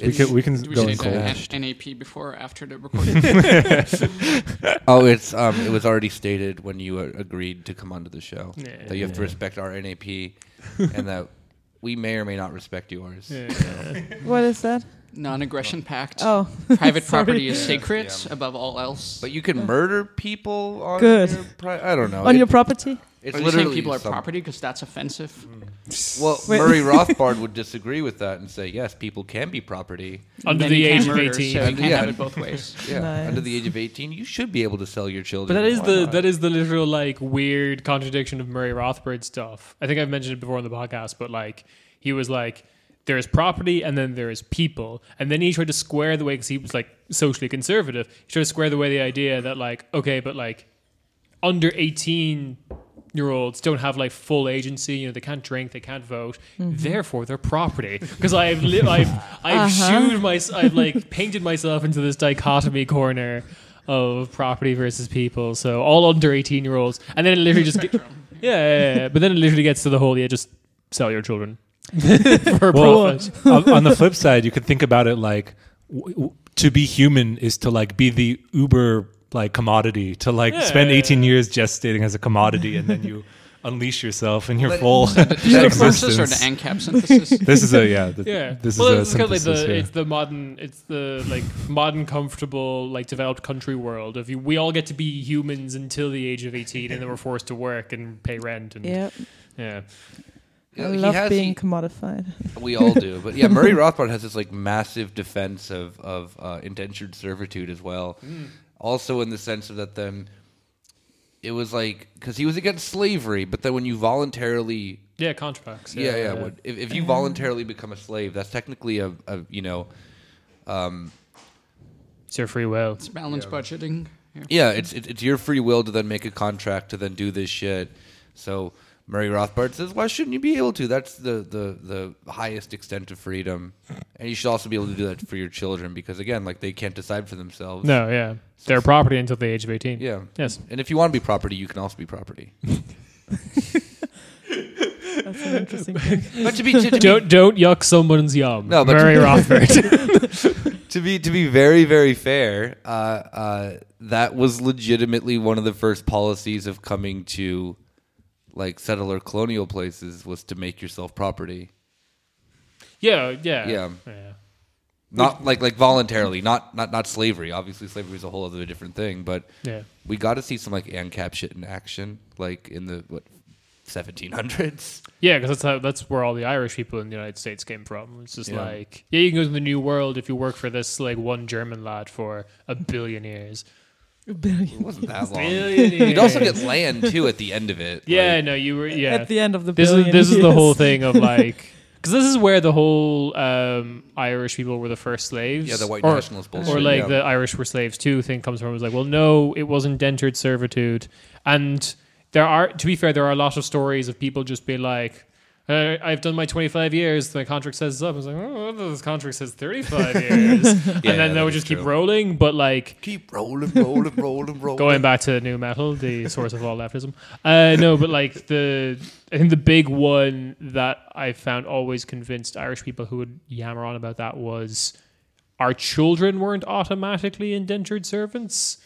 We can we can Do we go say in cold. the NAP before or after the recording? Oh, it's um, it was already stated when you uh, agreed to come onto the show Yeah. that you have to respect our NAP, and that we may or may not respect yours. What is that? Non-aggression oh. pact. Oh, Private property is sacred Yeah. above all else. But you can murder people on Good. your pri- I don't know. on It- your property. it's Are you literally people are some- property because that's offensive? Mm. Well, Wait. Murray Rothbard would disagree with that and say yes, people can be property. Under Then the you can't age of murder, 18. so you can't Yeah. have it both ways. Yeah, Nice. under the age of eighteen, you should be able to sell your children. But children. that is Why the not? that is the literal like weird contradiction of Murray Rothbard stuff. I think I've mentioned it before on the podcast, but like he was like there is property and then there is people, and then he tried to square the way because he was like socially conservative. He tried to square the way the idea that like okay, but like under eighteen year olds don't have like full agency. You know, they can't drink, they can't vote. Therefore, they're property. Because I've li- I've I've Uh-huh. shooed my I've like painted myself into this dichotomy corner of property versus people. So all under eighteen year olds, and then it literally just get, yeah, yeah, yeah, but then it literally gets to the whole yeah, just sell your children for Well, profit. on, on the flip side, you could think about it like w- w- to be human is to like be the uber like commodity to like Yeah. spend 18 years gestating as a commodity and then you unleash yourself in your But- full The synthesis or existence. ANCAP synthesis? This is a yeah. The, Yeah, This well, is it's a kind of like synthesis. the yeah. it's the modern it's the like modern comfortable like developed country world. If you, we all get to be humans until the age of eighteen, and then we're forced to work and pay rent and Yep. yeah. Yeah, I he love has- being he- commodified. We all do, but yeah, Murray Rothbard has this like massive defense of of uh, indentured servitude as well. Also, in the sense of that, then it was like because he was against slavery, but then when you voluntarily, Yeah, contracts. yeah, yeah, what- if, if you voluntarily become a slave, that's technically a, a you know, um, It's your free will. It's balanced budgeting. Yeah. yeah, it's, it's it's your free will to then make a contract to then do this shit. So Murray Rothbard says, why shouldn't you be able to? That's the, the, the highest extent of freedom. And you should also be able to do that for your children because, again, like they can't decide for themselves. No, yeah, they're property until the age of eighteen. Yeah. Yes. And if you want to be property, you can also be property. That's an interesting thing. but to be, to, to don't don't yuck someone's yum. No, but- Murray Rothbard. to be to be very very fair, uh, uh, that was legitimately one of the first policies of coming to like settler colonial places was to make yourself property. yeah, yeah, Yeah. yeah. Not like like voluntarily, not not not slavery. Obviously, slavery is a whole other different thing. But Yeah. we got to see some like ANCAP shit in action, like in the what 1700s. Yeah, because that's how, that's where all the Irish people in the United States came from. It's just Yeah. like, yeah, you can go to the New World if you work for this like one German lad for a billion years. It Billion. wasn't that long. Billion You'd also get land too at the end of it. Yeah, Like, no, you were yeah. At the end of the this is billion this is the whole thing of like because this is where the whole um, Irish people were the first slaves. yeah, the white or, nationalist bullshit. or like yeah. the Irish were slaves too thing comes from. It was like, well, no, it was indentured servitude, and there are to be fair, there are a lot of stories of people just being like. Uh, I've done my 25 years. My contract says it's up. I was like, oh, this contract says 35 years, and then they would is just keep rolling. But like, keep rolling, rolling, rolling, rolling. going back to nu metal, the source of all leftism. Uh, no, but like the I think the big one that I found always convinced Irish people who would yammer on about that was our children weren't automatically indentured servants.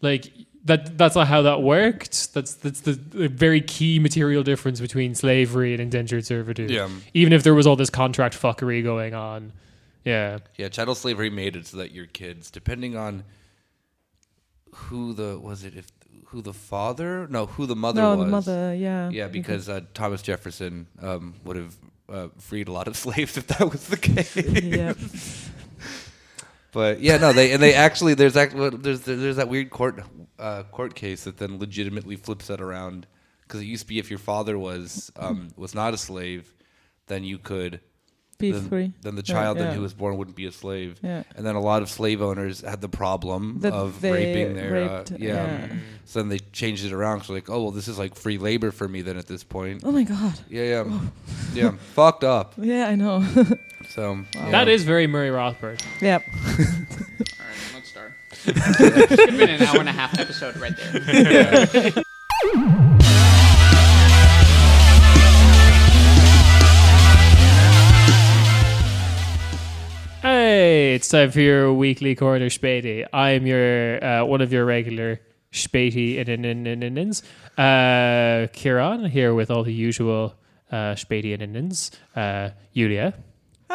Like that that's not how that worked. That's that's the, the very key material difference between slavery and indentured servitude. Yeah. Even if there was all this contract fuckery going on. Yeah. Yeah, chattel slavery made it so that your kids, depending on who the was it if who the father no who the mother No, was the mother, yeah. yeah because uh, Thomas Jefferson um, would have uh, freed a lot of slaves if that was the case. Yep. But yeah, no, they and they actually there's actually there's there's that weird court uh, court case that then legitimately flips that around because it used to be if your father was um, was not a slave, then you could Be then, free. then the child then yeah. who was born wouldn't be a slave. Yeah. And then a lot of slave owners had the problem That of raping their raped, uh, yeah. yeah. So then they changed it around. So like, oh well, this is like free labor for me then at this point. Oh my god. Yeah, yeah, yeah. Fucked up. Yeah, I know. So yeah. That is very Murray Rothbard. yep. All right, let's start. This could have been an hour and a half episode right there. Hey, It's time for your weekly corner Spady. I am your uh, one of your regular Spady in in in in in ins. Uh, Kieran here with all the usual uh, Spady in in ins. Uh, Julia.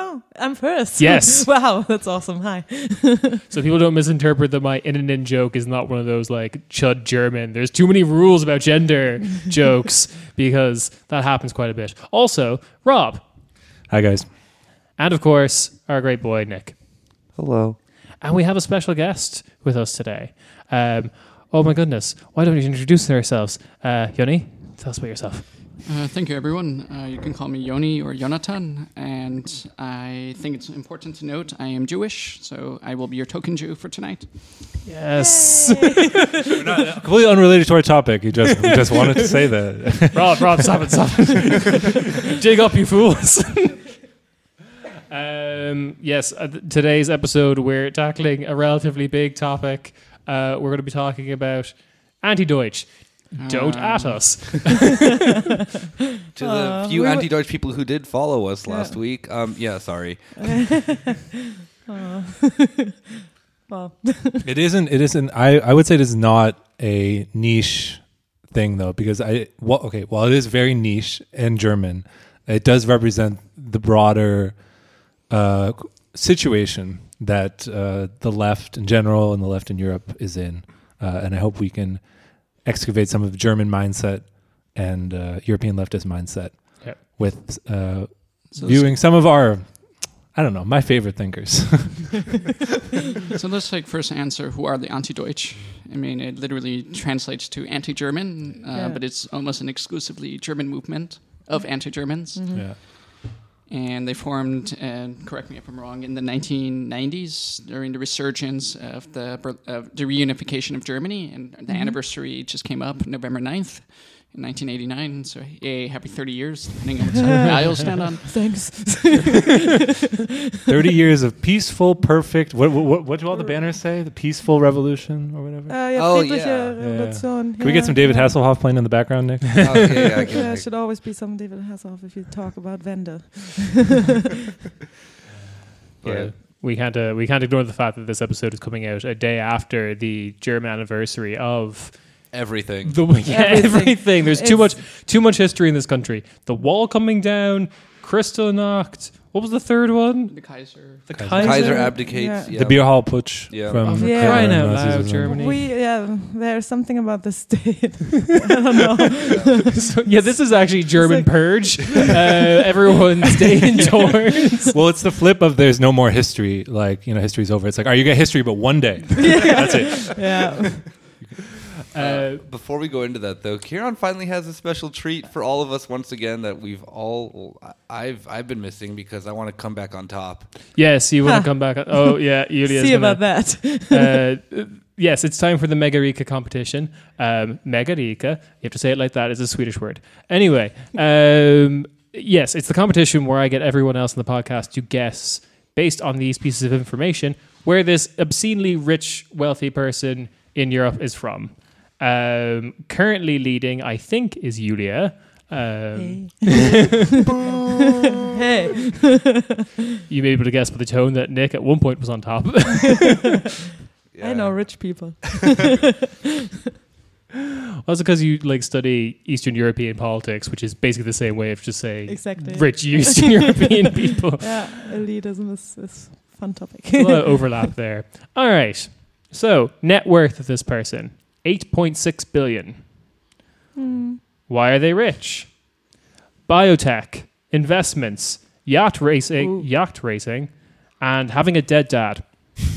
Oh, I'm first. Yes. wow, that's awesome. Hi. So people don't misinterpret that my in and in joke is not one of those like chud German. There's too many rules about gender jokes because that happens quite a bit. Also, Rob, Hi guys. and of course our great boy Nick. Hello. And we have a special guest with us today. Um, oh my goodness, why don't you introduce ourselves? Uh, Yoni, tell us about yourself. Uh, thank you, everyone. Uh, you can call me Yoni or Jonathan, and I think it's important to note I am Jewish, so I will be your token Jew for tonight. Yes. Completely unrelated to our topic. You just you just wanted to say that. Rob, Rob, stop it, stop it. Dig up, you fools. um, yes, uh, th- today's episode, we're tackling a relatively big topic. Uh, we're going to be talking about anti Deutsch. Don't Um, at us. To the Uh, few we were- anti-Deutsch people who did follow us Yeah. last week, um, yeah, sorry. Oh. well, it isn't. It isn't. I I would say it is not a niche thing though, because I well, okay. While it is very niche and German, it does represent the broader uh, situation that uh, the left in general and the left in Europe is in, uh, and I hope we can excavate some of the German mindset and uh, European leftist mindset Yep. with uh, So, viewing some of our. I don't know, my favorite thinkers. so let's like first answer who are the anti-Deutsch. I mean, it literally translates to anti-German, uh, Yeah. but it's almost an exclusively German movement of anti-Germans. mhm. yeah. And they formed, and correct me if I'm wrong, in the 1990s during the resurgence of the of the reunification of Germany, and the Mhm. anniversary just came up November 9th. In 1989, so yay, happy 30 years, depending on what side you'll stand on. Thanks. 30 years of peaceful, perfect. What, what, what do all the banners say? The peaceful revolution or whatever? Uh, ja, Oh, friedliche yeah. Revolution. Can we get some David Hasselhoff playing in the background, Nick? Oh, yeah, yeah, I Yeah, it should always be some David Hasselhoff if you talk about Wende. Yeah. We can't uh, we can't ignore the fact that this episode is coming out a day after the German anniversary of everything. the yeah, everything. Everything. There's too much It's- too much history in this country. The wall coming down, Kristallnacht. What was the third one? The Kaiser. The Kaiser. Kaiser. Kaiser abdicates. Yeah. Yeah. The beer hall putsch Yeah. from Oh, yeah. Crying out loud, as. Germany. We yeah, there's something about the state. I don't know. So, yeah, this is actually German like- purge. Uh, everyone stay indoors. Well, it's the flip of there's no more history. Like, you know, history's over. It's like, are you get history, but one day. That's it. yeah. Uh, Before we go into that, though, Kieran finally has a special treat for all of us once again that we've all I've I've been missing because I want to come back on top. yes, you want to come back? On, Oh, yeah, Julia's See gonna- about that. uh, yes, it's time for the Megarika competition. Um, Megarika, you have to say it like that. It's a Swedish word. Anyway, um, yes, it's the competition where I get everyone else in the podcast to guess, based on these pieces of information, where this obscenely rich, wealthy person in Europe is from. Um, currently leading, I think, is Yulia. Um, hey. You may be able to guess by the tone that Nick at one point was on top. I know rich people. Also, because you like study Eastern European politics, which is basically the same way of just saying Exactly. rich Eastern European people. Yeah, elitism is, is a fun topic. A lot of overlap there. All right. So, net worth of this person 8.6 billion. Hmm. Why are they rich? Biotech, investments, yacht racing, Ooh. yacht racing, and having a dead dad.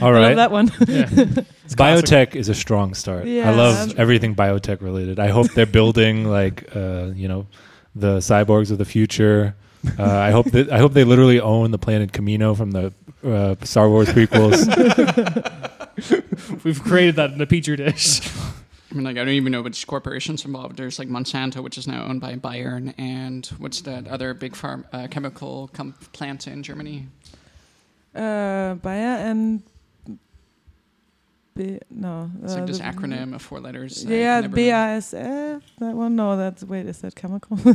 All right. I love that one. Yeah. Biotech is a strong start. Yeah. I love everything biotech related. I hope they're building like uh, you know the cyborgs of the future. Uh, I hope that I hope they literally own the planet Kamino from the uh, Star Wars prequels. We've created that in a petri dish. I mean, like, I don't even know which corporations involved. There's like Monsanto, which is now owned by Bayern, and what's that other big farm uh, chemical com- plant in Germany? Uh, Bayer and B, no. It's uh, like this the- acronym of four letters. Yeah, can never- BASF. That one. No, that's wait. Is that chemical? I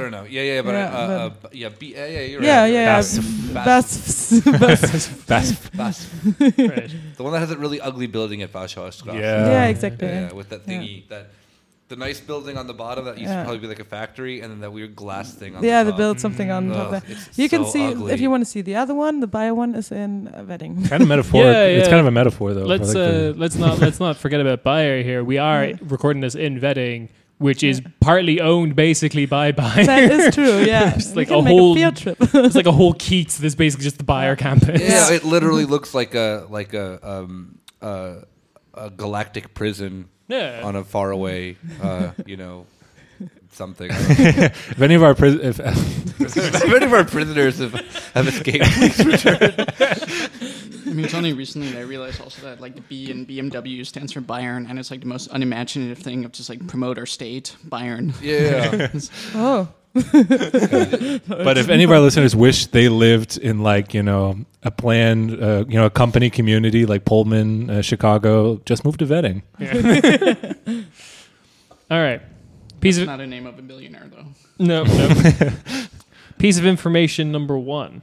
don't know. Yeah, yeah, but, Yeah, uh, uh, but- b- yeah, B, yeah, yeah, you're yeah, right. yeah, yeah. Bas- Bas- Bas- Bas- Bas- the one that has that really ugly building at Bauhausstrasse. Yeah. yeah, exactly. yeah, Yeah. with that Yeah. thingy that. The nice building on the bottom that used to probably be like a factory, and then that weird glass thing on Yeah, the they top. built something on top Ugh, there. it's You can see ugly. if you want to see the other one. The bio one is in uh, Wedding. kind of metaphor. Yeah, It's kind of a metaphor though. Let's like, the- uh, let's not let's not forget about Bayer here. We are recording this in Wedding, which is partly owned basically by Bayer. that is true. Yeah, It's like can a make whole- field trip. it's like a whole Keats. This is basically just the Bayer campus. Yeah, it literally looks like a like a um uh, a galactic prison Yeah. on a faraway uh, you know something. I if any of our pris- if if any of our prisoners have, have escaped, please return. I mean, it's only recently that I realized also that like the B in BMW stands for Bayern, and it's like the most unimaginative thing of just like promote our state, Bayern. Yeah, oh, but if any of our listeners wish they lived in like you know a planned uh, you know a company community like Pullman, uh, Chicago, just move to Wedding. All right. Piece It's of not a name of a billionaire though. no, no. Piece of information number one.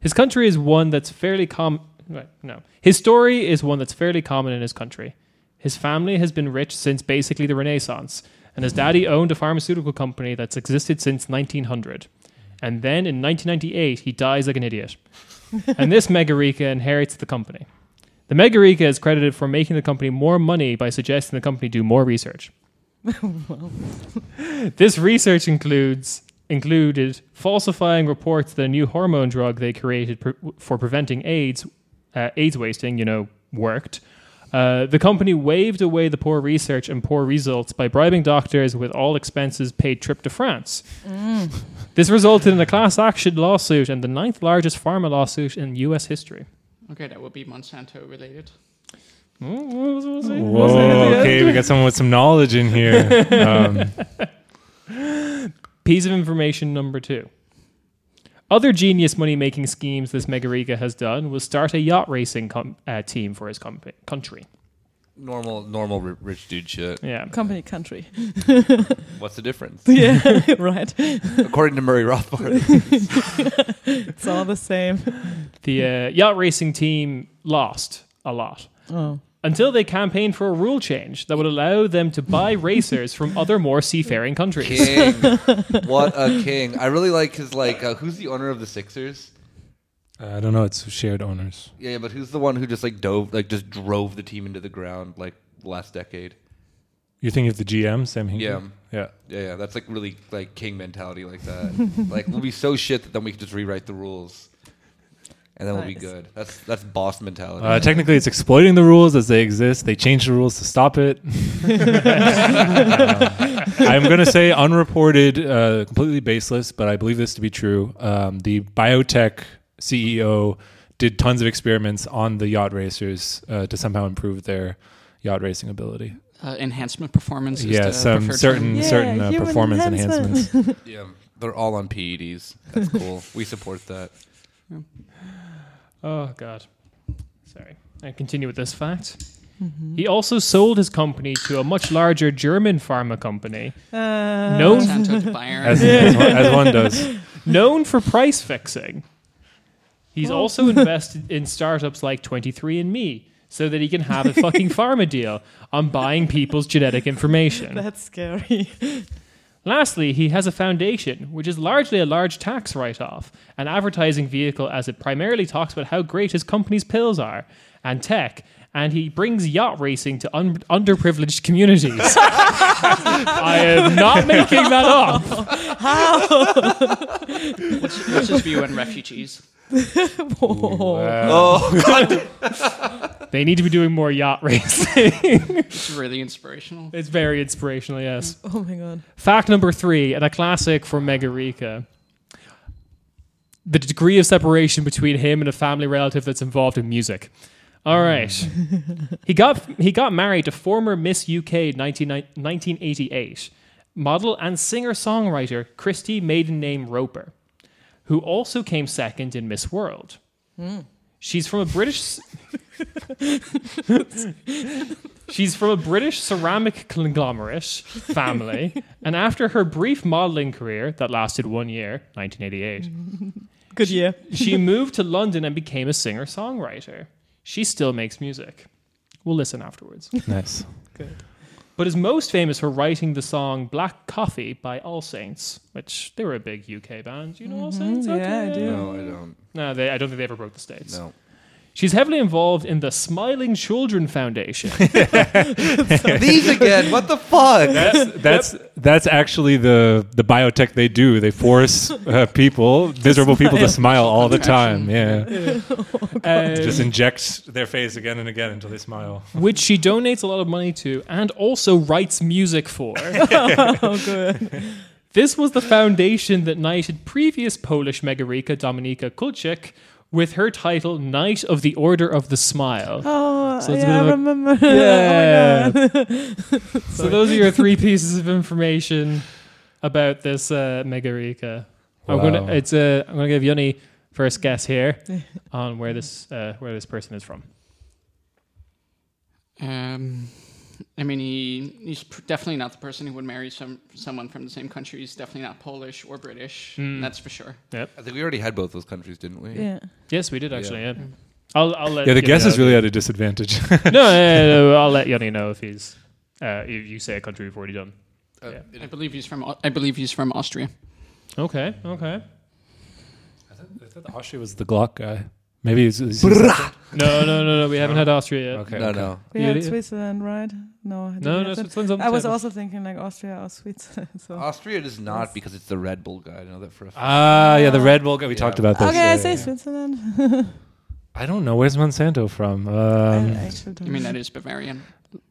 His country is one that's fairly common. Right, no. His story is one that's fairly common in his country. His family has been rich since basically the Renaissance, and his daddy owned a pharmaceutical company that's existed since 1900. And then in 1998, he dies like an idiot. and this Megarika inherits the company. The Megarika is credited for making the company more money by suggesting the company do more research. This research includes included falsifying reports that a new hormone drug they created pre- for preventing AIDS, uh, AIDS wasting, you know, worked. Uh, the company waved away the poor research and poor results by bribing doctors with all expenses paid trip to France. This resulted in a class action lawsuit and the ninth largest pharma lawsuit in U.S. history. Okay, that would be Monsanto related. Mm, we'll- we'll see. Whoa, okay, we got someone with some knowledge in here. Um, Piece of information number two. Other genius money making schemes this Megarika has done was start a yacht racing com- uh, team for his com- country. normal normal ri- rich dude shit. Yeah. company country. What's the difference? yeah, right. According to Murray Rothbard, It's all the same. The uh, yacht racing team lost a lot Oh, until they campaigned for a rule change that would allow them to buy racers from other more seafaring countries. king, what a king! I really like his like. Uh, who's the owner of the Sixers? I don't know. It's shared owners. Yeah, yeah, but who's the one who just like dove, like just drove the team into the ground like last decade? You're thinking of the GM, Sam Hinkie? Yeah. Yeah. Yeah, yeah, that's like really like king mentality like that. like we'll be so shit that then we can just rewrite the rules, and then we'll be good. That's that's boss mentality. Uh, technically, it's exploiting the rules as they exist. They change the rules to stop it. Uh, I'm going to say unreported, uh, completely baseless, but I believe this to be true. Um, the biotech CEO did tons of experiments on the yacht racers uh, to somehow improve their yacht racing ability. Uh, enhancement performance. Is Yeah, the some preferred certain Yeah, certain uh, performance enhancement. enhancements. yeah, they're all on PEDs. That's cool. we support that. Oh, God. Sorry. I continue with this fact. He also sold his company to a much larger German pharma company uh, known Monsanto to Bayern. as, as, one, as one does. known for price fixing. He's Oh. also invested in startups like 23andMe so that he can have a fucking pharma deal on buying people's genetic information. That's scary. Lastly, he has a foundation, which is largely a large tax write off, an advertising vehicle as it primarily talks about how great his company's pills are and tech. And he brings yacht racing to un- underprivileged communities. I am not making that up. What's, what's his view on refugees? Oh, They need to be doing more yacht racing. It's really inspirational. it's very inspirational, yes. Oh my god. Fact number three, and a classic for Megarika. The degree of separation between him and a family relative that's involved in music. All right. he got he got married to former Miss UK 19, 1988 model and singer-songwriter Kirsty maiden name Roper, who also came second in Miss World. She's from a British She's from a British ceramic conglomerate family, and after her brief modeling career that lasted one year, 1988, Good year. she moved to London and became a singer songwriter. She still makes music. We'll listen afterwards. Nice. But is most famous for writing the song Black Coffee by All Saints, which they were a big UK band. You know All mm-hmm. Saints? yeah, I do. No, I don't. No, they, I don't think they ever broke the States. No. She's heavily involved in the Smiling Children Foundation. These again. What the fuck? That's that's that's actually the the biotech they do. They force uh, people, miserable people, to smile all the time. Yeah, Um, just inject their face again and again until they smile. which she donates a lot of money to and also writes music for. Oh, good. This was the foundation that knighted previous Polish Megarika Dominika Kulczyk with her title Knight of the Order of the Smile. Oh, So yeah, I bit of a- remember. Yeah. Oh. So those are your three pieces of information about this uh, Megarika. I'm gonna Wow. it's uh, I'm gonna give Yoni first guess here on where this uh, where this person is from. Um, I mean, he, he's pr- definitely not the person who would marry some someone from the same country. He's definitely not Polish or British. Mm. That's for sure. I think we already had both those countries, didn't we? yeah. Yes, we did actually. Yeah. I'll I'll let Yeah, the Yoni guess is really at a disadvantage. no, no, no, no, I'll let Yoni know if he's uh, if you say a country we've already done. Uh, Yeah. I believe he's from. I believe he's from Austria. Okay, okay. I thought the Austria was the Glock guy. Maybe he's, he's No, no, no, no. We haven't had Austria yet. okay. no, okay. no. We had it- Switzerland, right? No, I didn't No, have no, that. Switzerland's on the I was table. also thinking like Austria or Switzerland. So. Austria does not because it's the Red Bull guy. I know that for a fact. Ah, yeah, the Red Bull guy. We Yeah. talked about this. okay, I say yeah. Switzerland. I don't know. Where's Monsanto from? I Um, actually don't I mean, that is Bavarian.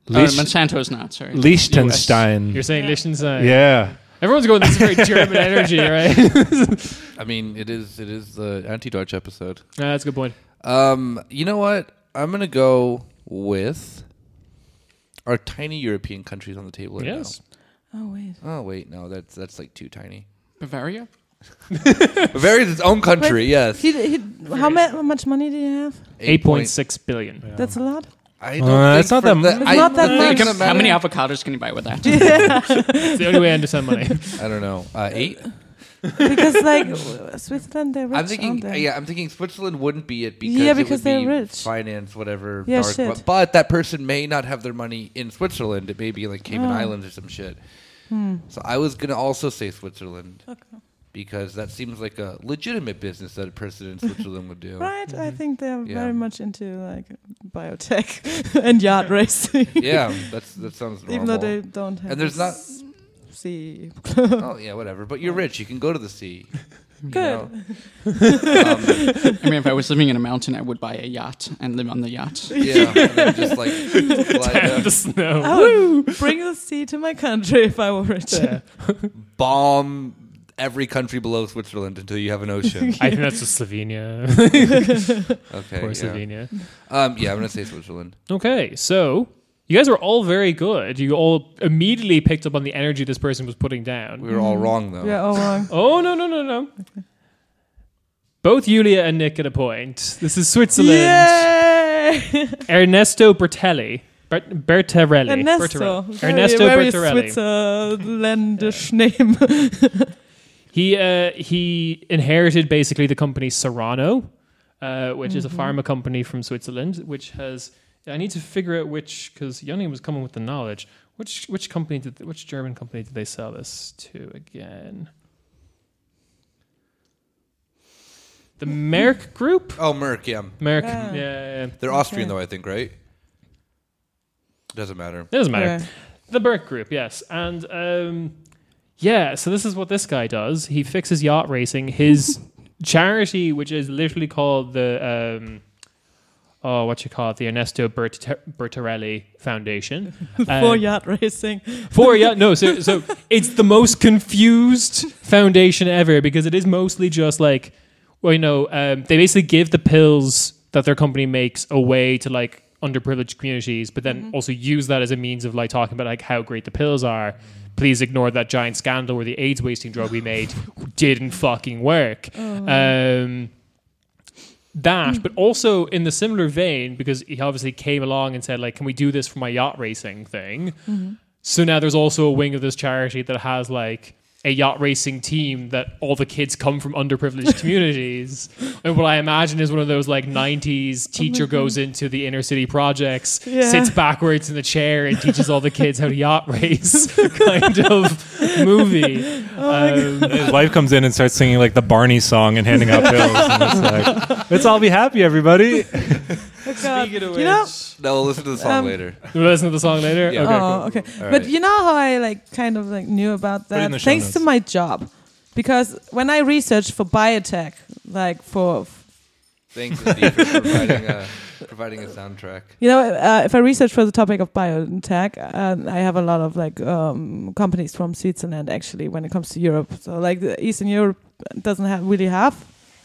Lich- uh, Monsanto's not. Sorry. Liechtenstein. You're saying Yeah. Liechtenstein. Yeah. Everyone's going this very German energy, right? I mean, it is it is the anti-Dutch episode. Nah, that's a good point. Um, you know what? I'm gonna go with our tiny European countries on the table right Yes. Oh wait. Oh wait, no, that's that's like too tiny. Bavaria. Bavaria's its own country. yes, He, he, how, ma- how much money do you have? Eight point six billion. That's a lot. I Uh, don't it's think not that the- much. I, not that the much. thing- How many avocados can you buy with that? It's the only way I understand money. I don't know. Uh, eight. because like Switzerland, they're rich, I'm thinking. aren't they? Yeah, I'm thinking Switzerland wouldn't be it because Yeah, it because would they're be rich. finance whatever. Yeah, dark shit. web. But that person may not have their money in Switzerland. It may be like Cayman Oh. Islands or some shit. Hmm. So I was gonna also say Switzerland Okay. Because that seems like a legitimate business that a person in Switzerland would do. Right, I think they're Yeah. very much into like biotech and yacht racing. Yeah, that's that sounds normal. Even though they don't have. And there's not- this sea. oh yeah, whatever. But you're rich. You can go to the sea. Good. um, I mean, if I was living in a mountain, I would buy a yacht and live on the yacht. yeah, and then just like glide down. the snow. I would bring the sea to my country if I were rich. Yeah. bomb every country below Switzerland until you have an ocean. I think that's just Slovenia. Okay. Poor yeah. Slovenia. Um, yeah, I'm gonna say Switzerland. Okay, so you guys were all very good. You all immediately picked up on the energy this person was putting down. We were all wrong though. Yeah, all wrong. Oh no no no no! Both Julia and Nick get a point. This is Switzerland. Yay! Ernesto Bertelli. Bert- Bertarelli. Ernesto. Bertarelli. Very, Ernesto very Bertarelli. Switzerlandish name. He uh, he inherited basically the company Serono, uh, which is a pharma company from Switzerland, which has. I need to figure out which because Yanni was coming with the knowledge. Which which company did which German company did they sell this to again? The Merck Group. Oh, Merck. Yeah, Merck. Ah. Yeah, yeah, yeah. they're Austrian Okay. though. I think right. Doesn't matter. It doesn't matter. Yeah. The Merck Group, yes, and um, yeah. So this is what this guy does. He fixes yacht racing. His charity, which is literally called the um, oh, what you call it, the Ernesto Bert- Bertarelli Foundation For Um, yacht racing. for yacht. No, so so it's the most confused foundation ever because it is mostly just like, well, you know, um, they basically give the pills that their company makes away to like underprivileged communities, but then also use that as a means of like talking about like how great the pills are. Please ignore that giant scandal where the AIDS wasting drug we made didn't fucking work. Mm. Um, that, mm. but also in the similar vein, because he obviously came along and said, like, can we do this for my yacht racing thing? Mm-hmm. So now there's also a wing of this charity that has like a yacht racing team that all the kids come from underprivileged communities. And what I imagine is one of those like 90s teacher goes into the inner city projects, Yeah. sits backwards in the chair and teaches all the kids how to yacht race kind of movie. Um, His wife comes in and starts singing like the Barney song and handing out pills. and it's like, let's all be happy, everybody. Oh, God. Speaking of you know, No, we'll listen to the song Um, later. We'll listen to the song later. Yeah. Okay, oh, cool. okay. All But right. you know how I like kind of like knew about that thanks notes. to my job, because when I researched for biotech, like for Thanks, Steve, for providing a, providing a soundtrack. you know, uh, if I research for the topic of biotech, uh, I have a lot of like um, companies from Switzerland actually when it comes to Europe. So like the Eastern Europe doesn't have really have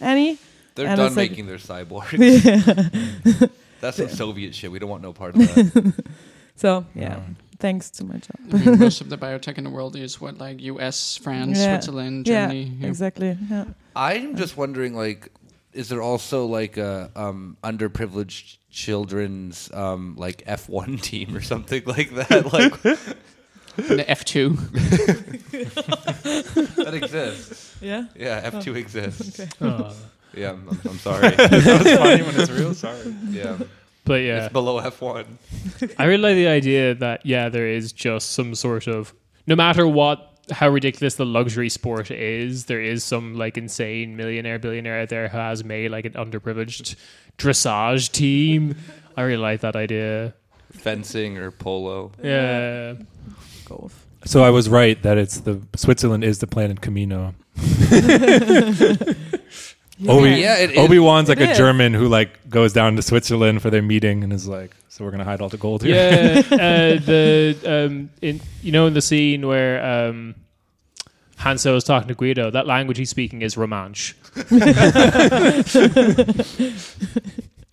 any. They're And done it's like- making their cyborgs. yeah. That's some Soviet shit. We don't want no part of that. So yeah, thanks to my job. I mean, most of the biotech in the world is what, like U.S., France, Yeah. Switzerland, Germany. yeah. exactly. Yeah. I'm just wondering, like, is there also like a um, underprivileged children's um, like F1 team or something like that? Like the F2. that exists. Yeah. Yeah, F2 exists. Okay. Oh. Yeah, I'm, I'm, I'm sorry. It's funny when it's real. Sorry. yeah, But yeah, it's below F1. I really like the idea that yeah, there is just some sort of no matter what how ridiculous the luxury sport is, there is some like insane millionaire billionaire out there who has made like an underprivileged dressage team. I really like that idea. Fencing or polo. Yeah. Golf. So I was right that it's the Switzerland is the planet Kamino. Obi Yeah, it is. Obi Wan's like It a is. German who like goes down to Switzerland for their meeting and is like, so we're gonna hide all the gold here. Yeah, uh, the um, in you know in the scene where um, Han Solo is talking to Greedo, that language he's speaking is Romansh.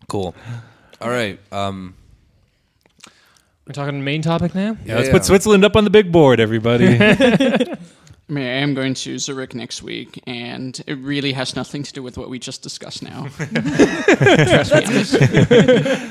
Cool. All right. Um, We're talking main topic now. Yeah, let's Yeah. put Switzerland up on the big board, everybody. I mean, I am going to Zurich next week, and it really has nothing to do with what we just discussed now. Trust me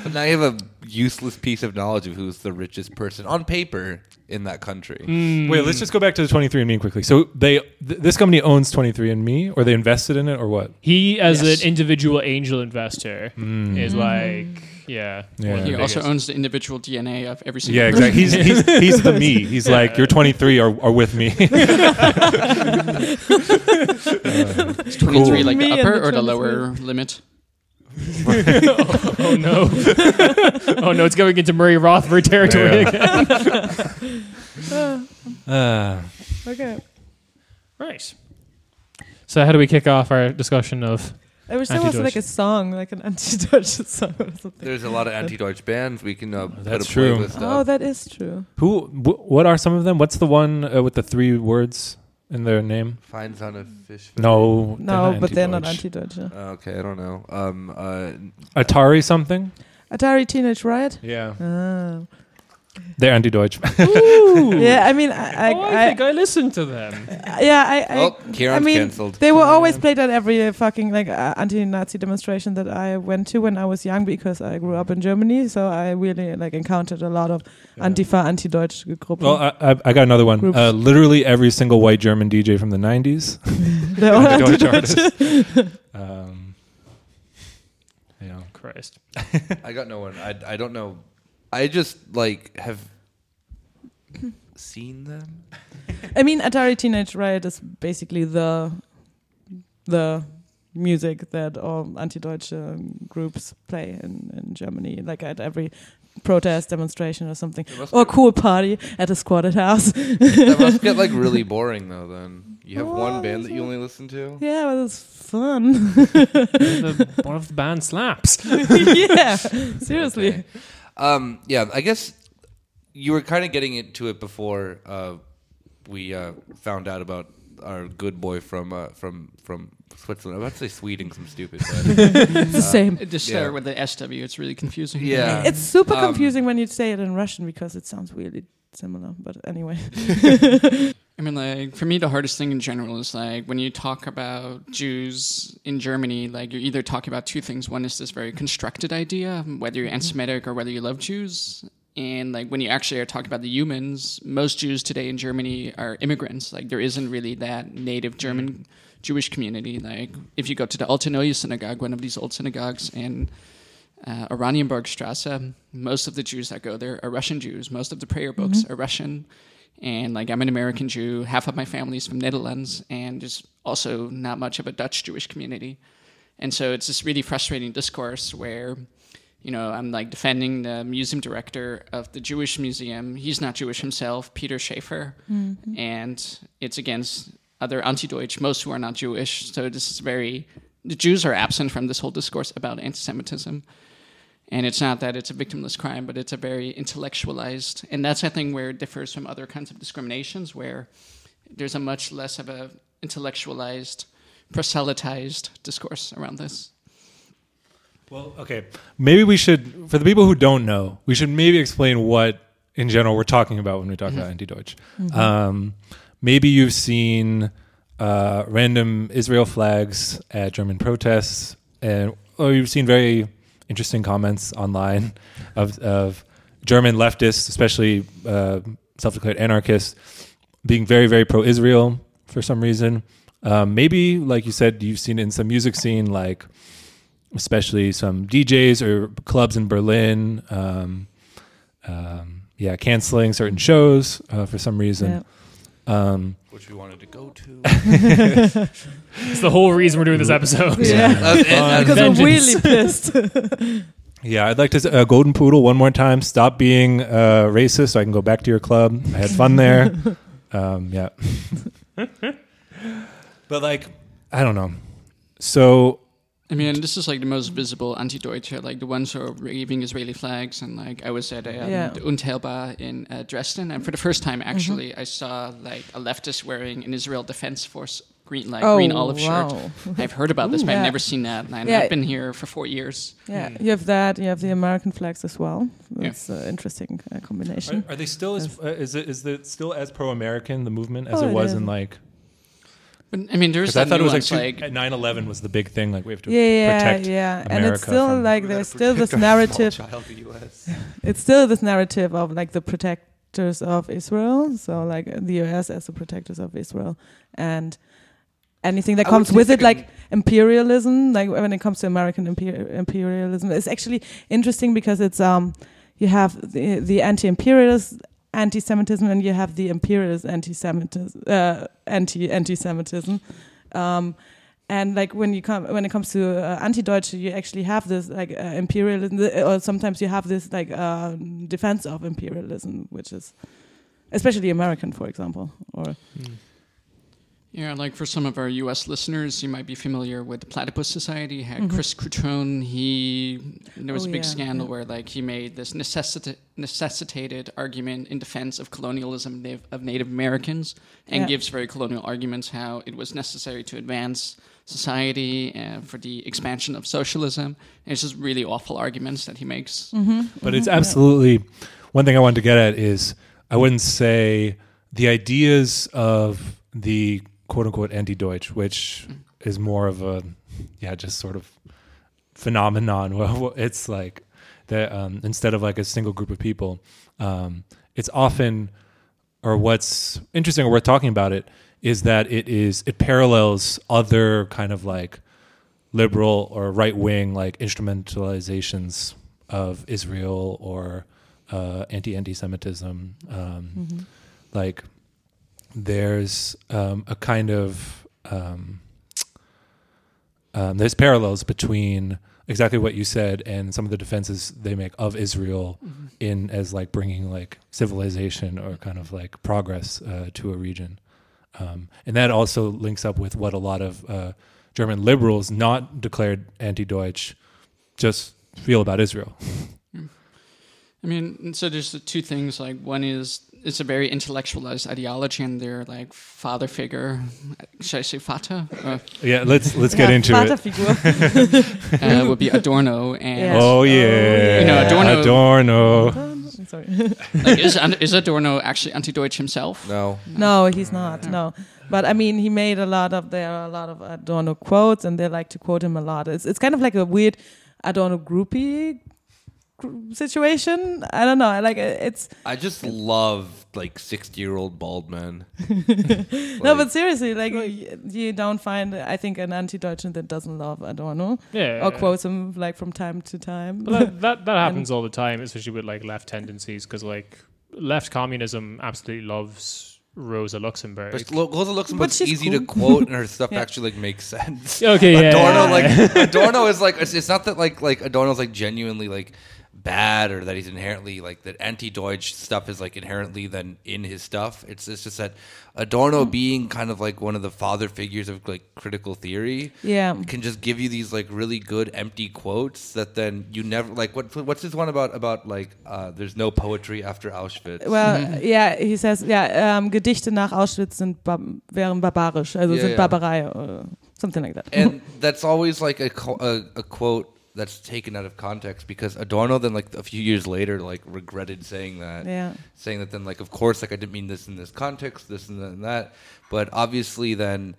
but now you have a useless piece of knowledge of who's the richest person on paper in that country. Hmm. Wait, let's just go back to the 23andMe quickly. So they th- this company owns 23andMe, or they invested in it, or what? He, as Yes. an individual angel investor, hmm. is like, yeah, Yeah. He also biggest. owns the individual DNA of every single Yeah, person. exactly. He's he's, he's the me. He's like, you're 23 or, or with me. Is 23 like Me the upper the or the lower limit? oh no, oh no, it's going into Murray Rothbard territory Yeah. again. Uh, Okay. Right. So how do we kick off our discussion of? I wish there was like a song, like an anti-Deutsch song or something. There's a lot of anti-Deutsch bands. We can uh, That's put a true. playlist Oh, up. that is true. who? Wh- what are some of them? What's the one uh, with the three words in their name? Feine Sahne Fischfilet. No, No, but they're not anti-Deutsch. anti-Deutsch. yeah. Uh, okay, I don't know. Um, uh, Atari something. Atari Teenage Riot. Yeah, Ah. They're anti-Deutsch. yeah, I mean, I, I, oh, I, I, think I listened to them. yeah, I, I, oh, Kieran's I mean, cancelled. they were always played at every uh, fucking like uh, anti-Nazi demonstration that I went to when I was young because I grew up in Germany. So I really like encountered a lot of Antifa, anti-Deutsch Gruppen. Well, I, I, I got another one. Uh, literally every single white German DJ from the 90s. They're all anti-Deutsch anti-Deutsch. artists. Um, yeah. Christ. I got no one. I, I don't know. I just like have seen them. I mean, Atari Teenage Riot is basically the the music that all anti-Deutsche um, groups play in, in Germany, like at every protest demonstration or something, or get- cool party at a squatted house. that must get like really boring though. Then you have Well, one band that you only listen to. yeah, but it's fun. The- one of the band slaps. yeah, seriously. Okay. Um, yeah, I guess you were kind of getting into it before uh, we uh, found out about our good boy from uh, from from Switzerland. I'm about to say Sweden, I'm stupid. But It's the same. It just Yeah. start with the SW. It's really confusing. Yeah. It's super Um, confusing when you say it in Russian because it sounds really similar. But anyway, I mean, like for me, the hardest thing in general is like when you talk about Jews in Germany, like you're either talking about two things. One is this very constructed idea, whether you're mm-hmm. anti-Semitic or whether you love Jews, and like when you actually are talking about the humans, most Jews today in Germany are immigrants. Like there isn't really that native German mm-hmm. Jewish community. Like if you go to the Alte Neue Synagogue, one of these old synagogues in uh, Oranienburgstrasse, most of the Jews that go there are Russian Jews. Most of the prayer books are Russian. And like I'm an American Jew, half of my family is from Netherlands, and there's also not much of a Dutch Jewish community. And so it's this really frustrating discourse where, you know, I'm like defending the museum director of the Jewish museum. He's not Jewish himself, Peter Schaefer, and it's against other anti-Deutsch, most who are not Jewish. So this is very the Jews are absent from this whole discourse about anti-Semitism. And it's not that it's a victimless crime, but it's a very intellectualized, and that's I think where it differs from other kinds of discriminations, where there's a much less of a intellectualized, proselytized discourse around this. Well, okay. Maybe we should, for the people who don't know, we should maybe explain what, in general, we're talking about when we talk about anti-Deutsch. Um, maybe you've seen uh, random Israel flags at German protests, and or you've seen very interesting comments online of, of German leftists, especially uh, self-declared anarchists, being very, very pro-Israel for some reason. Um, maybe, like you said, you've seen it in some music scene, like especially some DJs or clubs in Berlin. Um, um, yeah, canceling certain shows uh, for some reason. Um, Which we wanted to go to. It's the whole reason we're doing this episode. yeah, That's it. Because it. I'm really pissed. yeah, I'd like to s- uh, Golden Poodle one more time. Stop being uh, racist so I can go back to your club. I had fun there. um, yeah. but like, I don't know. So I mean, this is like the most visible anti-Deutsche, like the ones who are waving Israeli flags. And like I was at um, Yeah. the Unteilbar in uh, Dresden, and for the first time, actually, I saw like a leftist wearing an Israel Defense Force green, like oh, green olive shirt. I've heard about this, but Yeah. I've never seen that. And Yeah. I've been here for four years. Yeah, you have that. You have the American flags as well. Yeah. That's an interesting uh, combination. are they still as uh, is it is it still as pro-American the movement as Oh, it it was is. in like? But I mean, there's Because I thought it was like, two, like, 9/11 was the big thing. Like we have to Yeah, yeah, protect. yeah. And it's still from- like there's still this protect our small narrative. child, the US. It's still this narrative of like the protectors of Israel. So like the US as the protectors of Israel, and anything that comes with it, like imperialism. Like when it comes to American imper- imperialism, it's actually interesting because it's um you have the the anti-imperialist anti-Semitism and you have the imperialist anti-Semitism uh, anti anti-Semitism. Um, and like when you come when it comes to uh, anti-Deutsche, you actually have this like uh, imperialism, or sometimes you have this like uh, defense of imperialism, which is especially American, for example, or Yeah, like for some of our U.S. listeners, you might be familiar with the Platypus Society. Had Mhm. Chris Cutrone, he there was Oh, a big yeah, scandal yeah. where like he made this necessita- necessitated argument in defense of colonialism nav- of Native Americans, and Yeah. gives very colonial arguments how it was necessary to advance society uh, for the expansion of socialism. And it's just really awful arguments that he makes. But it's absolutely one thing I wanted to get at is I wouldn't say the ideas of the quote unquote anti Deutsch, which is more of a yeah, just sort of phenomenon. Well, it's like that um, instead of like a single group of people, um, it's often or what's interesting or worth talking about it is that it is it parallels other kind of like liberal or right wing like instrumentalizations of Israel or uh, anti anti Semitism. Um, Like there's um, a kind of um, um, there's parallels between exactly what you said and some of the defenses they make of Israel in as like bringing like civilization or kind of like progress uh, to a region. Um, and that also links up with what a lot of uh, German liberals, not declared anti-Deutsch, just feel about Israel. I mean, so there's the two things. Like one is it's a very intellectualized ideology, and their like father figure. Should I say Vater? Uh, Yeah, let's let's get Yeah, into it. Vaterfigur. uh, would be Adorno, and Yeah. Oh yeah, You know, Adorno- Adorno. It's sorry. Like, is, is Adorno actually anti-Deutsch himself? No. no, he's not. No, but I mean, he made a lot of there are a lot of Adorno quotes, and they like to quote him a lot. It's it's kind of like a weird Adorno groupie gr- situation. I don't know. I Like uh, it's I just love like sixty year old bald men. no, but seriously, like y- you don't find I think an anti-Deutsche that doesn't love Adorno Yeah. or quotes him like from time to time. But that, that, that happens all the time, especially with like left tendencies, because like left communism absolutely loves Rosa Luxemburg. But Lo- Rosa Luxemburg's she's easy to quote, and her stuff Yeah. actually like makes sense. okay, yeah. Adorno, like. Adorno is like it's, it's not that like like Adorno's like genuinely like bad or that he's inherently like that anti-Deutsch stuff is like inherently then in his stuff. It's it's just that Adorno being kind of like one of the father figures of like critical theory yeah. can just give you these like really good empty quotes that then you never like what what's this one about about like uh, there's no poetry after Auschwitz. Well, yeah, he says, yeah, um, Gedichte nach Auschwitz sind bar wären barbarisch, also Yeah, sind yeah. Barbarei, or something like that. and that's always like a, co- a a quote that's taken out of context because Adorno then like a few years later like regretted saying that yeah, saying that then like of course like I didn't mean this in this context this and that and that but obviously then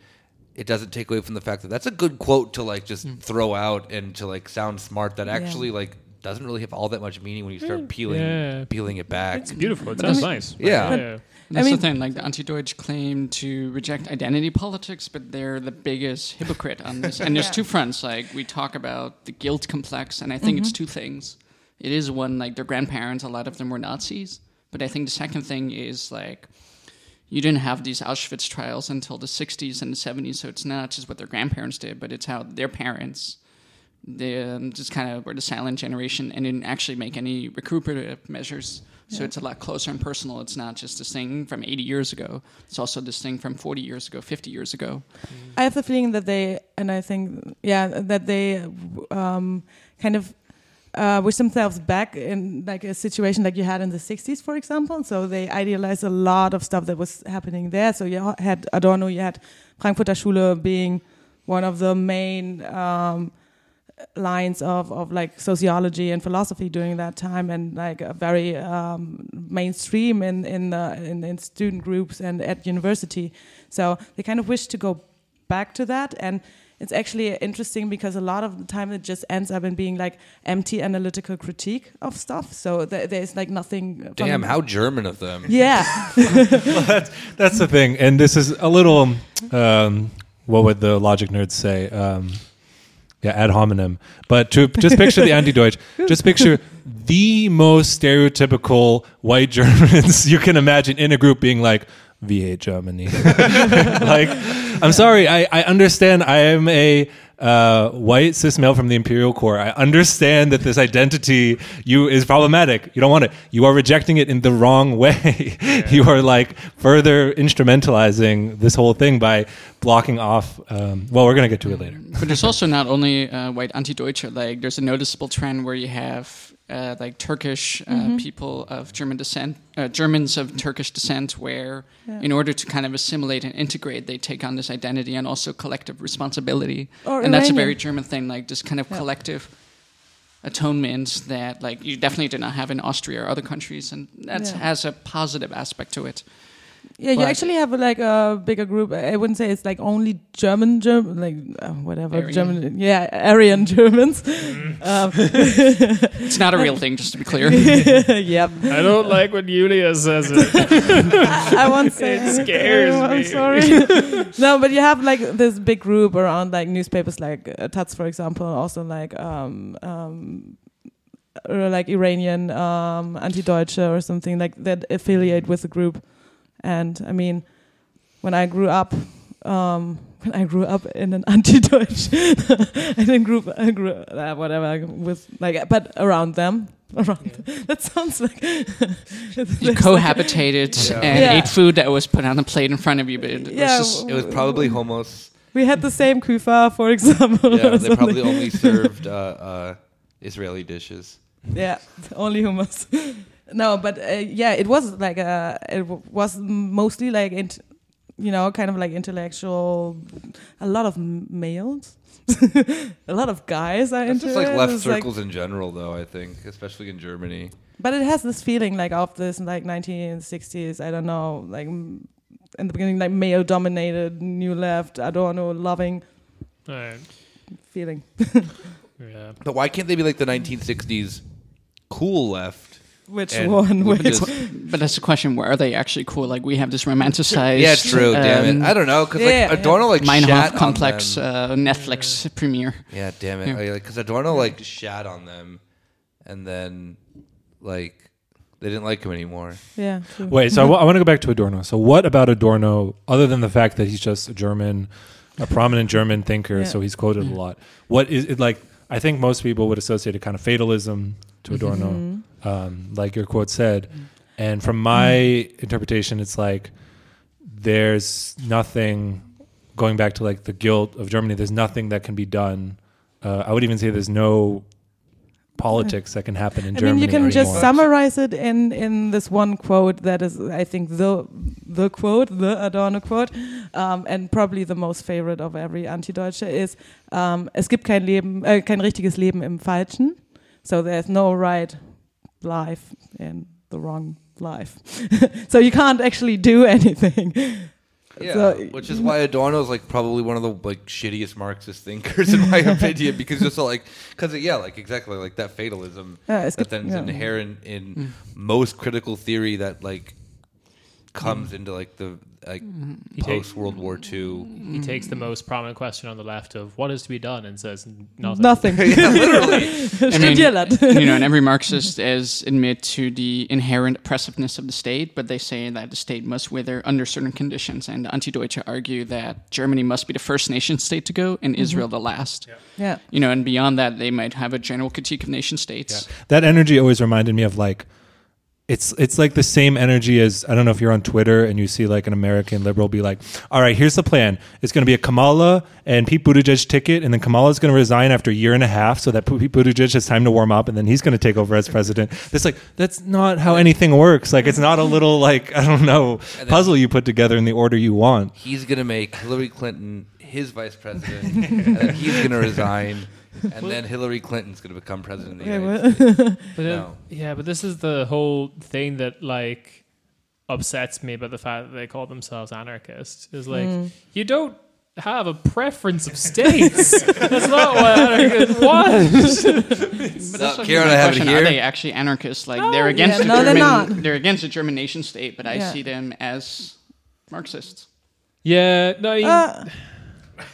it doesn't take away from the fact that that's a good quote to like just hmm. throw out and to like sound smart that Yeah. actually like doesn't really have all that much meaning when you start hmm. peeling Yeah. peeling it back It's beautiful. It sounds nice. Yeah. yeah. That's mean- the thing. Like the anti-Deutsch claim to reject identity politics, but they're the biggest hypocrite on this. And there's Yeah. two fronts. Like we talk about the guilt complex, and I think it's two things. It is one like their grandparents. A lot of them were Nazis, but I think the second thing is like you didn't have these Auschwitz trials until the 60s and the 70s. So it's not just what their grandparents did, but it's how their parents. They um, just kind of were the silent generation and didn't actually make any recuperative measures. So it's a lot closer and personal. It's not just this thing from 80 years ago. It's also this thing from 40 years ago, 50 years ago. I have the feeling that they, and I think, yeah, that they um, kind of uh, wish themselves back in like a situation like you had in the 60s, for example. So they idealized a lot of stuff that was happening there. So you had Adorno, you had Frankfurter Schule being one of the main um, lines of, of like sociology and philosophy during that time and like a very um, mainstream in in, the, in in student groups and at university. So they kind of wish to go back to that. And it's actually interesting because a lot of the time it just ends up in being like empty analytical critique of stuff. So th- there's like nothing damn fundam- how German of them. Yeah. That's, that's the thing. And this is a little, um, what would the logic nerds say? Um, yeah, ad hominem. But to just picture the anti-Deutsch, just picture the most stereotypical white Germans you can imagine in a group being like, hate Germany. like, I'm sorry, I, I understand I am a uh, white cis male from the Imperial Core. I understand that this identity you is problematic. You don't want it. You are rejecting it in the wrong way. you are like further instrumentalizing this whole thing by blocking off. Um, well, we're gonna get to it later. But there's also not only uh, white anti-Deutsche. Like there's a noticeable trend where you have uh, like Turkish uh, people of German descent, uh, Germans of Turkish descent, where in order to kind of assimilate and integrate, they take on this identity and also collective responsibility. Or and that's a very German thing, like this kind of collective atonement that like you definitely did not have in Austria or other countries, and that Yeah. has a positive aspect to it. Yeah, you actually have like a bigger group. I wouldn't say it's like only German, German, like uh, whatever Aryan. German. Yeah, Aryan Germans. um, It's not a real thing, just to be clear. yep. I don't like when Julia says it. I won't say. It anything. scares I'm me. sorry. no, but you have like this big group around like newspapers, like uh, Taz, for example, also like um um. Or like Iranian um, anti-Deutsche or something like that affiliate with the group, and I mean, when I grew up, um, when I grew up in an anti-Deutsch, I didn't group, I grew uh, whatever with like, but around them, around. Them. That sounds like You cohabitated and Yeah. ate food that was put on the plate in front of you, but it Yeah, was just it was probably homos We had the same kufa, for example. yeah they probably only served uh, uh, Israeli dishes yeah, only hummus. No, but uh, yeah, it was like uh, it w- was mostly like int- you know, kind of like intellectual. A lot of m- males, a lot of guys are It's into just like it. left It's like- circles in general, though. I think, especially in Germany. but it has this feeling like of this like 1960s. I don't know, like in the beginning, like male dominated, new left, Adorno loving Alright. feeling. Yeah. But why can't they be like the 1960s cool left? Which and one? Which just- But that's the question: Where are they actually cool? Like we have this romanticized. yeah, true. damn it. um, I don't know because yeah, like Adorno like Meinhof shat complex on them. uh, Netflix premiere. yeah, damn it. Yeah. Because Adorno like shat on them, and then like they didn't like him anymore. yeah. True. Wait, so I want to go back to Adorno. So, what about Adorno, other than the fact that he's just a German, a prominent German thinker, Yeah. so he's quoted a lot? What is it like? I think most people would associate a kind of fatalism to Adorno, Mhm. um, like your quote said. And from my interpretation, it's like there's nothing going back to like the guilt of Germany. There's nothing that can be done. Uh, I would even say there's no politics that can happen in I Germany. mean, you can just summarize it in in this one quote that is, I think, the the quote, the Adorno quote, um, and probably the most favorite of every Anti-Deutsche is: um, "Es gibt kein Leben, äh, kein richtiges Leben im Falschen." So there's no right life and the wrong life. so you can't actually do anything. Yeah, So- which is why Adorno is like probably one of the like shittiest Marxist thinkers in my opinion because just so, like because yeah like exactly like that fatalism Yeah, es that gibt- then is yeah. inherent in Mm. most critical theory that like comes mm. into like the like mm-hmm. He post World War mm-hmm. II. He takes the most prominent question on the left of what is to be done and says nothing. Nothing. yeah, literally. I mean, you know, and every Marxist is admit to the inherent oppressiveness of the state, but they say that the state must wither under certain conditions. And the Antideutsche argue that Germany must be the first nation state to go, and mm-hmm. Israel the last. yeah. You know, and beyond that, they might have a general critique of nation states. that energy always reminded me of like it's it's like the same energy as I don't know if you're on Twitter and you see like an American liberal be like, all right, here's the plan. It's going to be a Kamala and Pete Buttigieg ticket, and then Kamala's going to resign after a year and a half so that Pete Buttigieg has time to warm up, and then he's going to take over as president. That's like that's not how anything works. Like it's not a little like I don't know puzzle you put together in the order you want. He's gonna make Hillary Clinton his vice president, and he's gonna resign, and then Hillary Clinton's gonna become president of the Okay, United well- States. But then, No. yeah, but this is the whole thing that like upsets me about the fact that they call themselves anarchists. Is like Mm. you don't have a preference of states. That's not what anarchist was. But that's So, also Karen, my I have it question. here. Are they actually anarchists? Like they're against yeah, the no, they're German, not. they're against the German nation state, but I Yeah. see them as Marxists. yeah, no, you, Uh, Yeah,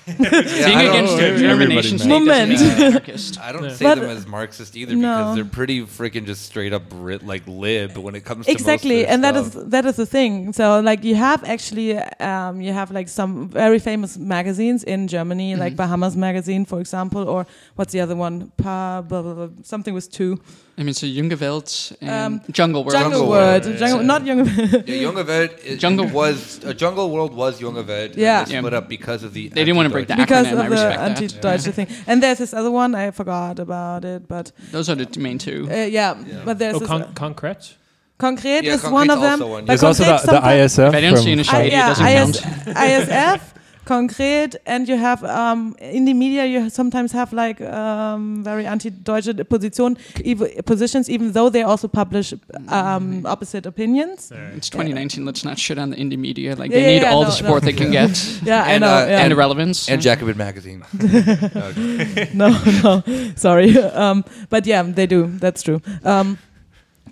Being I don't- against the Everybody German knows. nation state Moment. doesn't make you anarchist. I don't say But- them as Marxist either No. because they're pretty freaking just straight up ri- like lib when it comes to most of exactly their and that is stuff. that is the thing so like you have actually um, you have like some very famous magazines in germany like bahamas magazine for example or what's the other one pa, blah, blah, blah, something with two I mean, so Junge Welt and Um, Jungle World. jungle, Jungle world World, jungle, yeah. not young Yeah, Junge Welt is, Jungle- was uh, Jungle World was Junge Welt. Yeah. they Yeah. split up because of the. They didn't wanna break the anti-Deutsch- because acronym, I of the anti-deutsche thing and there's this other one i forgot about it but Those are the main two. uh, yeah, but there's oh, con- concrete. concrete Yeah, is one of them also one, but There's also the, the ISF. If I don't from- see in a I, shade, it yeah, doesn't IS, count. ISF, concrete, and you have um, in the media you sometimes have like um, very anti-Deutsche position, ev- positions, even though they also publish um, opposite opinions. It's 2019. Let's not shit on the indie media. Like they yeah, need yeah, all no, the support no. they can get Yeah, I And, know. uh, yeah. and the relevance. and Jacobin magazine. Okay. no, no, sorry, um, but yeah, they do. That's true.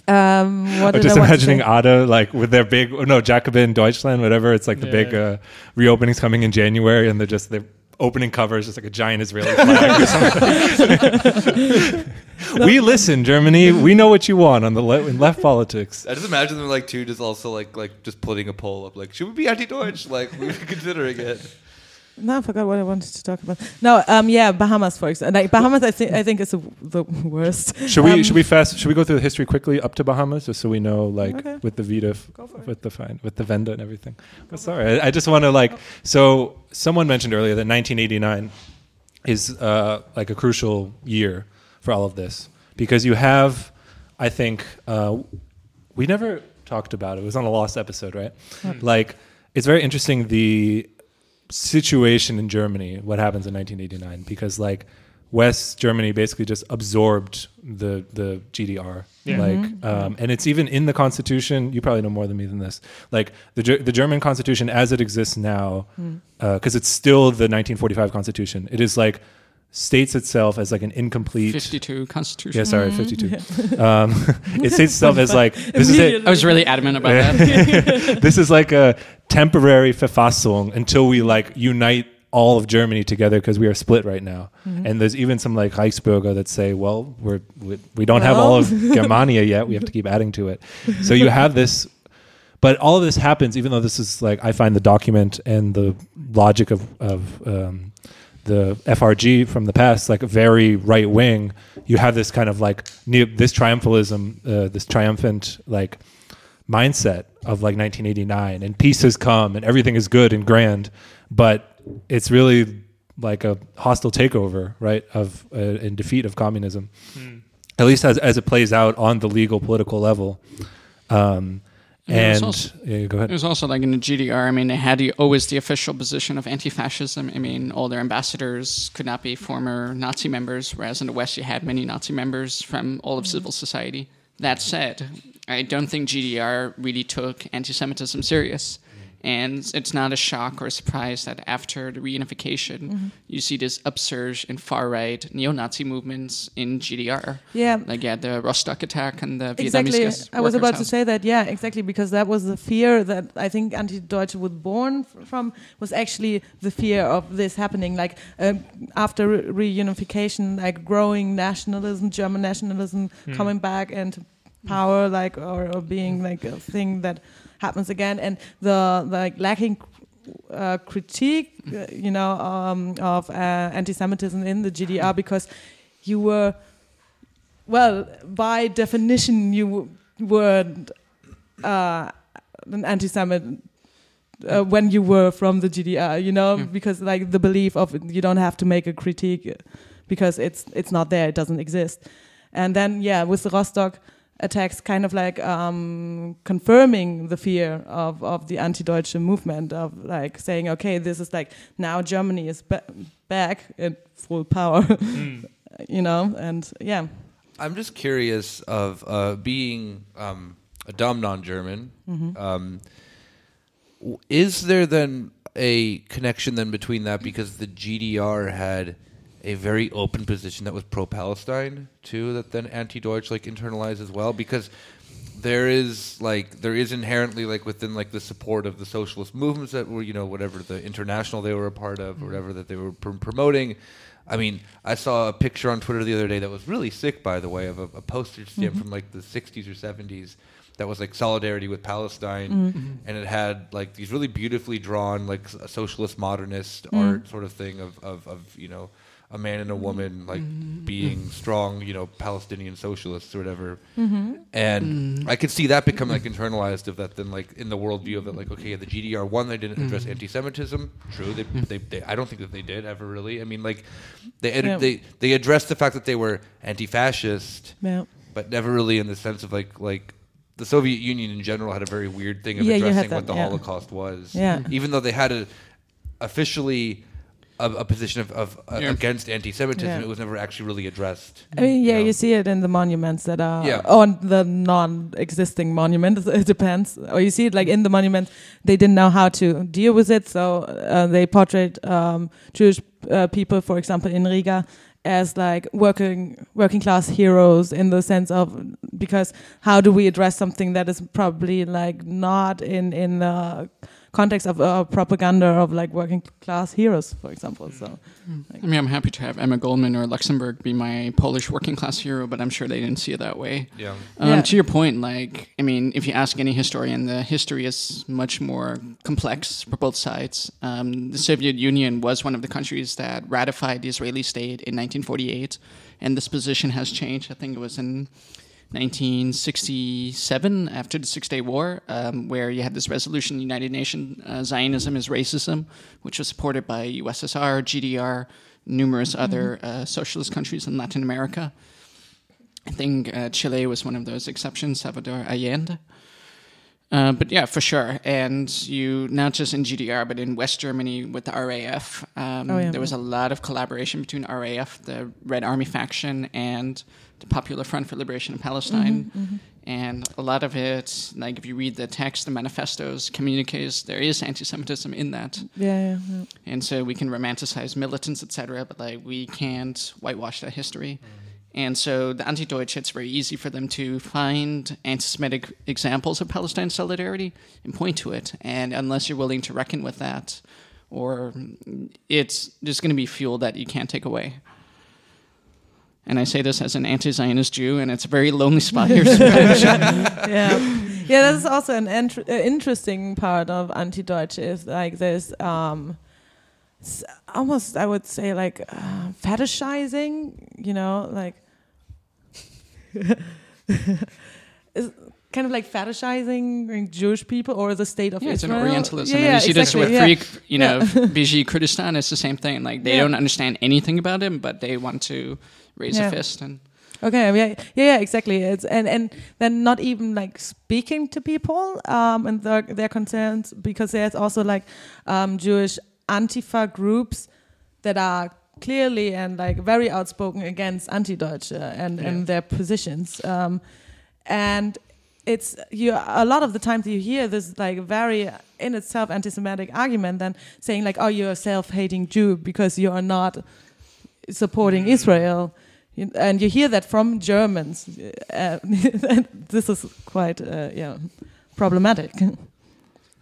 Um, what I'm just I imagining? Ada like with their big oh, no Jacobin Deutschland whatever it's like the big uh, reopenings coming in January and they're just the opening cover is just like a giant Israeli flag or something. we listen Germany we know what you want on the le- in left politics. I just imagine them like too, just also like like just putting a poll up, like should we be anti-Deutsch? Like we are considering it. No, I forgot what I wanted to talk about. No, um, yeah, Bahamas, for example. Like Bahamas, I think I think is the, worst. Should we Um, should we fast should we go through the history quickly up to Bahamas just so we know like Okay. with the Vita f- Go for it. with the fine with the Wende and everything. But sorry, I, I just want to like so someone mentioned earlier that 1989 is uh, like a crucial year for all of this because you have I think uh, we never talked about it. It was on a lost episode, right? Like it's very interesting the situation in Germany, what happens in 1989, because like West Germany basically just absorbed the the GDR. Yeah. Like, Mm-hmm. um, and it's even in the Constitution. You probably know more than me than this. Like the the German Constitution as it exists now, Mm. because it's still the 1945 Constitution. It is like states itself as like an incomplete. 52 Constitution. Yeah, sorry, 52. Um, it states itself as like this is it. I was really adamant about that. this is like a temporary Verfassung until we like unite all of Germany together because we are split right now. And there's even some like Reichsbürger that say, well, we're, we, we don't have all of Germania yet. We have to keep adding to it. So you have this, but all of this happens, even though this is like, I find the document and the logic of, of um, the FRG from the past, like very right wing, you have this kind of like neo, this triumphalism, uh, this triumphant like mindset of like 1989 and peace has come and everything is good and grand but it's really like a hostile takeover right of uh, and defeat of communism. At least as, as it plays out on the legal political level. Um, Yeah, and also- yeah, go It ahead was also like in the GDR. I mean, they had the, always the official position of anti-fascism. I mean, all their ambassadors could not be former Nazi members, whereas in the West you had many Nazi members from all of mm-hmm. civil society. That said, I don't think GDR really took anti-Semitism serious. And it's not a shock or a surprise that after the reunification, you see this upsurge in far-right neo-Nazi movements in GDR. Yeah. Like, yeah, the Rostock attack and the exactly. Vietnamese i was workers' about to say that. Yeah exactly because that was the fear that i think anti-deutsche was born f- from was actually the fear of this happening. Like um, after re- reunification like growing nationalism german nationalism coming back into power like or, or being like a thing that happens again and the like lacking uh, critique uh, you know um, of uh, anti-semitism in the gdr because you were well, by definition, you were uh, an anti-Semite uh, when you were from the GDR. You know, Yeah. because like the belief of you don't have to make a critique because it's it's not there, it doesn't exist. And then yeah, with the Rostock attacks, kind of like um, confirming the fear of of the anti-Deutsche movement of like saying, okay, this is like now Germany is ba- back in full power. You know, and yeah, I'm just curious of uh, being um, a dumb non-German. Um, is there then a connection then between that because the GDR had a very open position that was pro-Palestine too, that then anti-Deutsch like internalized as well because there is like there is inherently like within like the support of the socialist movements that were you know whatever the international they were a part of or whatever that they were pr- promoting. I mean i saw a picture on twitter the other day that was really sick by the way of a, a postage stamp mm-hmm. from like the 60s or 70s that was like solidarity with palestine. Mm-hmm. And it had like these really beautifully drawn like socialist modernist art sort of thing of, of, of you know a man and a woman like mm-hmm. being strong, you know, Palestinian socialists or whatever. Mm-hmm. And mm. I could see that become like internalized of that then like in the worldview of it like okay the GDR one they didn't address mm. anti-Semitism true they, mm. they, they I don't think that they did ever really I mean like they ed- Yeah. they they addressed the fact that they were anti-fascist yeah. but never really in the sense of like like the Soviet Union in general had a very weird thing of Yeah, addressing that, what the yeah. Holocaust was. Yeah. Even though they had a officially a, a position of, of uh, Yeah. against anti-Semitism, Yeah. it was never actually really addressed. I mean, yeah, know? you see it in the monuments that are Yeah. on the non-existing monuments. It depends, or you see it like in the monuments. They didn't know how to deal with it, so uh, they portrayed um, Jewish uh, people, for example, in Riga, as like working working class heroes in the sense of because how do we address something that is probably like not in in the context of uh, propaganda of like working class heroes, for example. So I mean, I'm happy to have Emma Goldman or Luxemburg be my Polish working class hero, but I'm sure they didn't see it that way. Yeah. Um, Yeah. To your point, like, I mean, if you ask any historian, the history is much more complex for both sides. Um, the Soviet Union was one of the countries that ratified the Israeli state in 1948, and this position has changed. I think it was in 1967 after the Six Day War, um, where you had this resolution, United Nations uh, Zionism is racism, which was supported by USSR, GDR, numerous other uh, socialist countries in Latin America. I think uh, Chile was one of those exceptions, Salvador Allende. Uh, but yeah, for sure. And you, not just in GDR, but in West Germany with the RAF, um, Oh, yeah. there was a lot of collaboration between RAF, the Red Army faction, and the Popular Front for Liberation of Palestine. Mm-hmm. And a lot of it, like if you read the text, the manifestos, communiques, there is anti Semitism in that. Yeah, yeah, yeah. And so we can romanticize militants, etc., but like we can't whitewash that history. And so the anti-Deutsch, it's very easy for them to find anti-Semitic examples of Palestine solidarity and point to it. And unless you're willing to reckon with that, or it's just going to be fuel that you can't take away. And I say this as an anti-Zionist Jew, and it's a very lonely spot here. yeah, yeah. That's also an uh, interesting part of anti-Deutsch is like there's um, almost I would say like uh, fetishizing, you know, like is kind of like fetishizing like, Jewish people or the state of Yeah, it's an Israel. Orientalism. Yeah, and yeah, you see this with. Free, you know, Biji Kurdistan. It's the same thing. Like they don't understand anything about him, but they want to raise a fist and. Okay, yeah, yeah, yeah, exactly. It's and and then not even like speaking to people um, and their their concerns because there's also like um, Jewish Antifa groups that are clearly and like very outspoken against anti-Deutsche and and their positions. Um, and it's you a lot of the times you hear this like very in itself anti-Semitic argument, then saying like, "Oh, you're a self-hating Jew because you are not supporting Israel." And you hear that from Germans. Uh, this is quite uh, yeah problematic.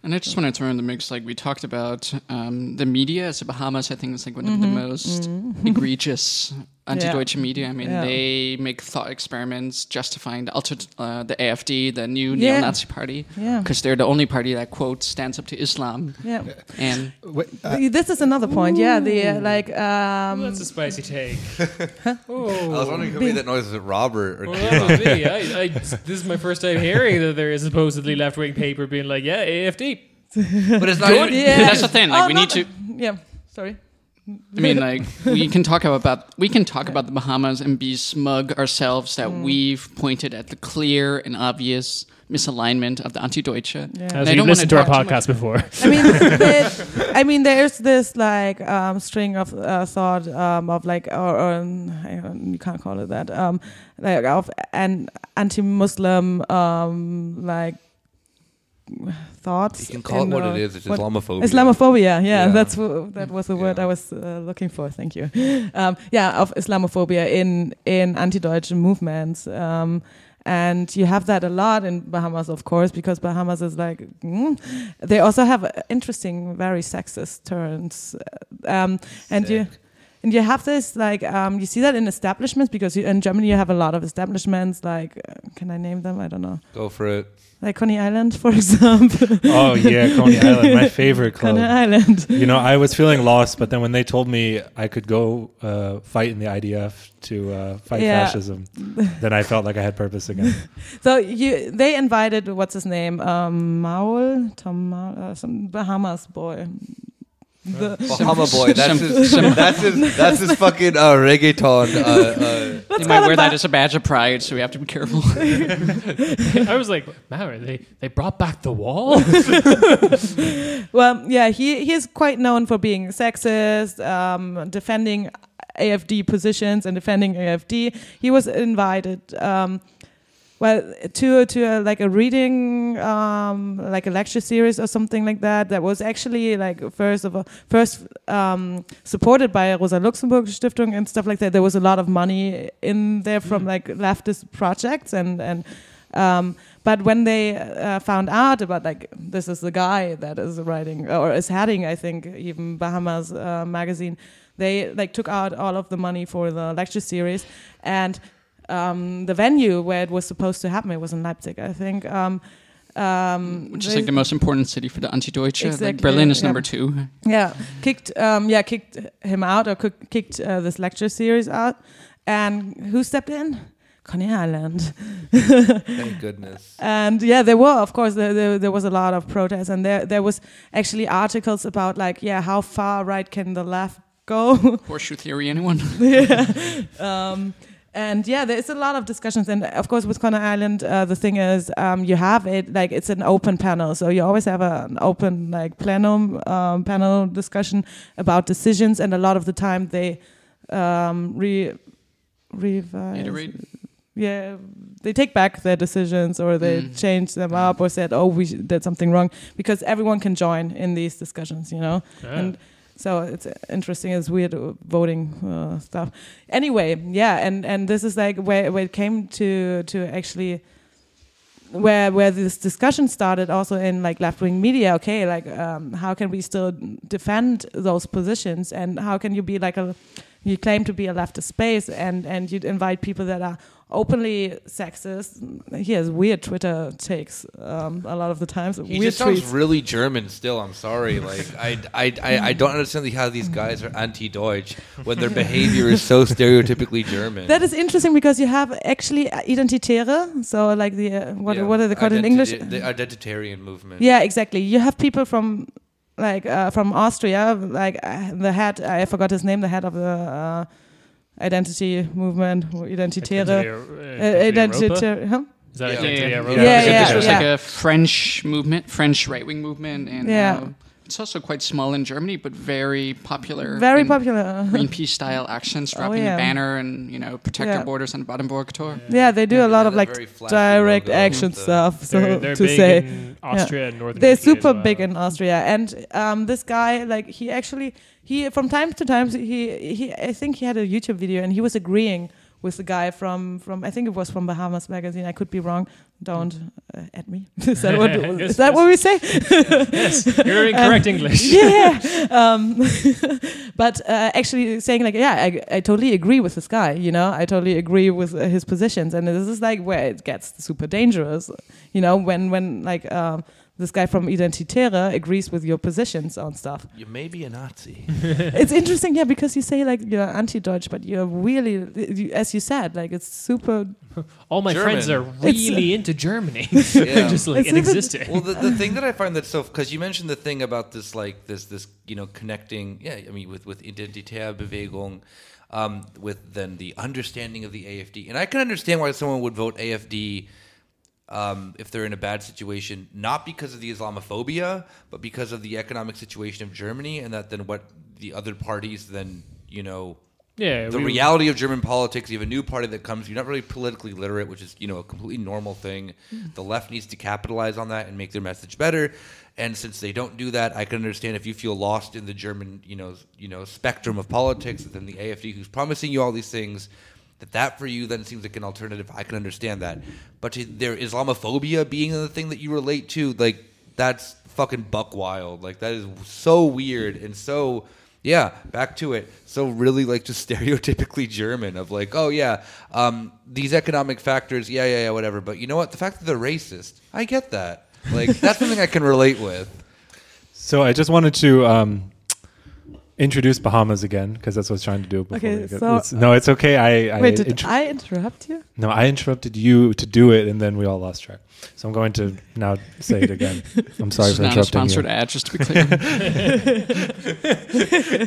And I just want to throw in the mix, like we talked about um, the media. So Bahamas, I think, is like one of the most egregious anti-Deutsche media. I mean, Yeah. they make thought experiments justifying the ultra, uh, the AFD, the new Yeah. neo-Nazi party, Yeah. because they're the only party that quote stands up to Islam. Yeah, And Wait, uh, this is another point. Yeah, the uh, like um, That's a spicy take. I was wondering who made that noise. Is it Robert or Well, Kira? that was me. I, I, this is my first time hearing that there is a supposedly left wing paper being like, yeah, AFD. But it's not even. yeah. that's the thing. Like Oh, we need to. yeah. Sorry. I mean, like we can talk about we can talk about the Bahamas and be smug ourselves that Mm. we've pointed at the clear and obvious misalignment of the anti-Deutsche. Yeah. And As I you've listened to our podcast before. I mean, there, I mean, there's this like um, string of uh, thought um, of like, or, or you can't call it that, um, like of an anti-Muslim um, like thoughts. You can call it what uh, it is. It's Islamophobia. Islamophobia, yeah, Yeah. that's w- that was the word Yeah. I was uh, looking for. Thank you. Um, yeah, of Islamophobia in in anti-Deutsche movements, um, and you have that a lot in Bahamas, of course, because Bahamas is like mm, they also have uh, interesting, very sexist turns, um, and you. Sick. And you have this like um, you see that in establishments because you, in Germany you have a lot of establishments like uh, can I name them I don't know Go for it. like Conne Island for example oh yeah, Conne Island, my favorite club. Conne Island You know, I was feeling lost, but then when they told me I could go uh, fight in the IDF to uh, fight Yeah. fascism, then I felt like I had purpose again. So you, they invited what's his name, um, Maul, Tom, Maul, uh, some Bahamas boy. The, Bahama boy. That's Some- his. That's his. That's his fucking uh, reggaeton. Uh, uh, They let's might wear him that as a badge of pride, so we have to be careful. I was like, man, they, they brought back the wall? well, yeah, he he is quite known for being sexist, um, defending AFD positions and defending AFD. He was invited. Um, well, to to a, like a reading, um, like a lecture series or something like that. That was actually like first of all, first um, supported by Rosa Luxemburg Stiftung and stuff like that. There was a lot of money in there from like leftist projects and and. Um, but when they uh, found out about like this is the guy that is writing or is heading, I think even Bahamas uh, magazine, they like took out all of the money for the lecture series and um, the venue where it was supposed to happen, it was in Leipzig, I think. Um, um, Which is like the most important city for the anti-Deutsche. Like Berlin is yeah. number two. yeah, kicked, um, yeah, kicked him out or kicked uh, this lecture series out. And who stepped in? Conne Island. thank goodness. And yeah, there were, of course, there, there, there was a lot of protests, and there there was actually articles about like, yeah, how far right can the left go? Horseshoe theory, anyone? yeah. Um, and yeah, there's a lot of discussions, and of course with Conne Island, uh, the thing is, um, you have it like it's an open panel, so you always have a, an open like plenum um, panel discussion about decisions, and a lot of the time they um, re revise, yeah, they take back their decisions or they Mm. change them up or said, oh, we did something wrong. Because everyone can join in these discussions, you know. Yeah. And so it's interesting. It's weird uh, voting uh, stuff. Anyway, yeah, and and this is like where where it came to to actually where where this discussion started also in like left wing media. Okay, like um, how can we still defend those positions and how can you be like a you claim to be a leftist space and and you invite people that are openly sexist. He has weird Twitter takes um, a lot of the times. He weird just sounds really German still. I'm sorry. Like I, I, I, I don't understand how these guys are anti-Deutsch when their behavior is so stereotypically German. That is interesting because you have actually identitäre, so like the uh, what Yeah. what are they called in English? The identitarian movement. Yeah, exactly. You have people from like uh, from Austria, like uh, the head I forgot his name, the head of the uh, identity movement, identitäre, Identity- uh, uh, Identity Huh? Is that Yeah. Identity Yeah, yeah. Europa? Yeah, Because yeah, this was yeah. like a French movement, French right wing movement, and Yeah. uh, it's also quite small in Germany, but very popular. Very popular. Greenpeace style actions, Oh, dropping yeah. a banner and you know protect Yeah. our borders on Baden-Württemberg tour. yeah, they do Yeah, a lot they of like that very flashy direct action the- stuff. So They're, they're to big say. in Austria and Northern They're Italy super well. big in Austria, and um, this guy, like, he actually, he from time to time, he he, I think he had a YouTube video, and he was agreeing with the guy from from I think it was from Bahamas magazine. I could be wrong. Don't uh, at me. is that what Yes, is that yes. what we say? yes, you're in correct English. yeah. Um, but uh, actually saying like, yeah, I, I totally agree with this guy. You know, I totally agree with uh, his positions, and this is like where it gets super dangerous. You know, when when like um, this guy from Identitäre agrees with your positions on stuff. You may be a Nazi. it's interesting, yeah, because you say like you're anti-Deutsch, but you're really, you- as you said, like it's super. All my friends are German. really into Germany. Yeah. Just like It's in a bit- existence. well, the, the thing that I find that's so because you mentioned the thing about this like this this you know connecting yeah I mean with with Identitärbewegung um, with then the understanding of the AFD and I can understand why someone would vote AFD um, if they're in a bad situation not because of the Islamophobia but because of the economic situation of Germany and that then what the other parties then you know yeah, the we- reality of German politics. You have a new party that comes. You're not really politically literate, which is you know a completely normal thing. The left needs to capitalize on that and make their message better. And since they don't do that, I can understand if you feel lost in the German you know you know spectrum of politics. Then the AFD, who's promising you all these things, that that for you then seems like an alternative. I can understand that. But to their Islamophobia being the thing that you relate to, like that's fucking buck wild. Like that is so weird and so yeah, back to it. So really like just stereotypically German of like, oh yeah, um, these economic factors, yeah, yeah, yeah, whatever. But you know what? The fact that they're racist, I get that. Like that's something I can relate with. So I just wanted to um, introduce Bahamas again because that's what I was trying to do. Before Okay, get- so- it's- no, it's okay. I, I Wait, did intro- I interrupt you? no, I interrupted you to do it, and then we all lost track. So I'm going to now say it again. I'm sorry This is for not a interrupting sponsored you. ad, just to be clear.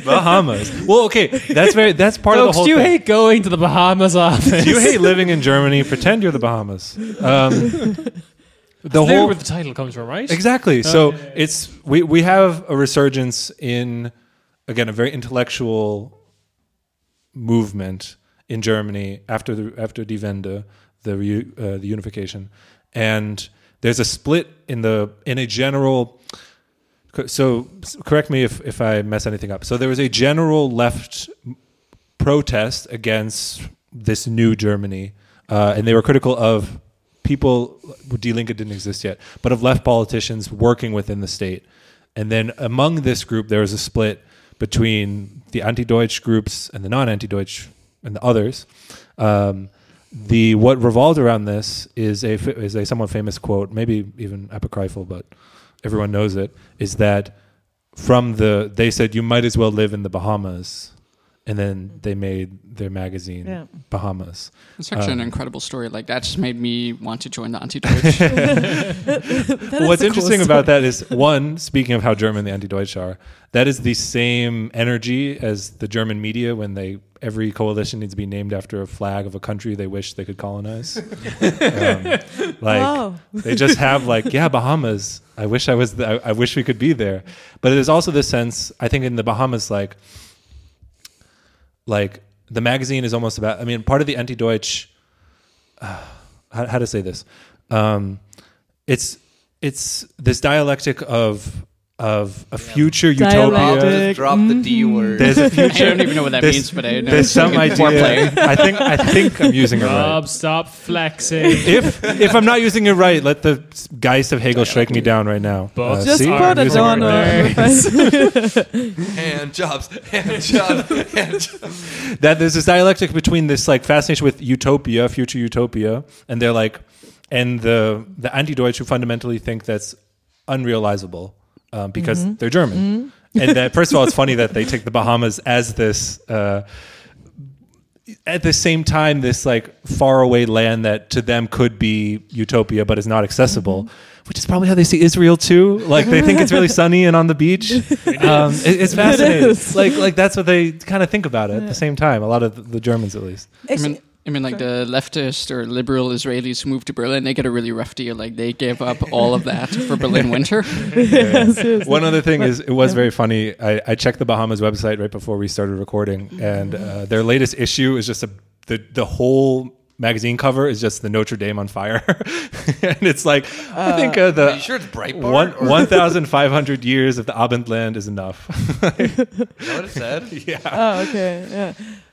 Bahamas. Well, okay, that's very that's part of the whole do you thing. hate going to the Bahamas office? Do you hate living in Germany? Pretend you're the Bahamas. Um, the That's whole where the title comes from, right? Exactly. So it's we we have a resurgence in again a very intellectual movement in Germany after the after Die Wende, the re, uh, the unification, and there's a split in the in a general. So correct me if if I mess anything up. So there was a general left protest against this new Germany, uh, and they were critical of people. Die Linke didn't exist yet, but of left politicians working within the state. And then among this group, there was a split between the anti-Deutsch groups and the non-anti-Deutsch and the others. Um, the what revolved around this is a is a somewhat famous quote, maybe even apocryphal, but everyone knows it. Is that from the they said you might as well live in the Bahamas and then they made their magazine Yeah. Bahamas. It's actually an Um, incredible story. Like that just made me want to join the anti-Deutsch. What's interesting cool about that is one, speaking of how German the anti-Deutsch are, that is the same energy as the German media when they every coalition needs to be named after a flag of a country they wish they could colonize. um, like Wow. they just have like yeah Bahamas. I wish I was. The, I, I wish we could be there. But there's also this sense I think in the Bahamas like like the magazine is almost about. I mean, part of the anti-Deutsch. Uh, how, how to say this? Um, it's it's this dialectic of of a future Dialectic. utopia. Just drop the D word. There's a I future. I don't even know what that There's- means, but I know There's it's some idea. I think I think I'm using it right. Rob, stop flexing. If if I'm not using it right, let the Geist of Hegel strike me down right now. But Uh, Just see? put it on. right. hand jobs, hand jobs, hand jobs. that there's this dialectic between this like fascination with utopia, future utopia, and they're like, and the the anti-Deutsch who fundamentally think that's unrealizable um, because they're German. and that first of all, it's funny that they take the Bahamas as this. Uh, at the same time, this like faraway land that to them could be utopia, but is not accessible, which is probably how they see Israel too. Like they think it's really sunny and on the beach. Um, it- it's fascinating. is. Like like that's what they kind of think about it at the same time. A lot of the, the Germans, at least. I mean, I mean, like the leftist or liberal Israelis who moved to Berlin, they get a really rough deal. Like they gave up all of that for Berlin winter. yeah, seriously. One other thing But- is, it was yeah. very funny. I, I checked the Bahamas website right before we started recording, and uh, their latest issue is just a the the whole magazine cover is just the Notre Dame on fire, and it's like I think uh, Are the you sure it's Breitbart? one one thousand five hundred years of the Abendland is enough. Is that what it said? yeah, Oh, okay. Yeah.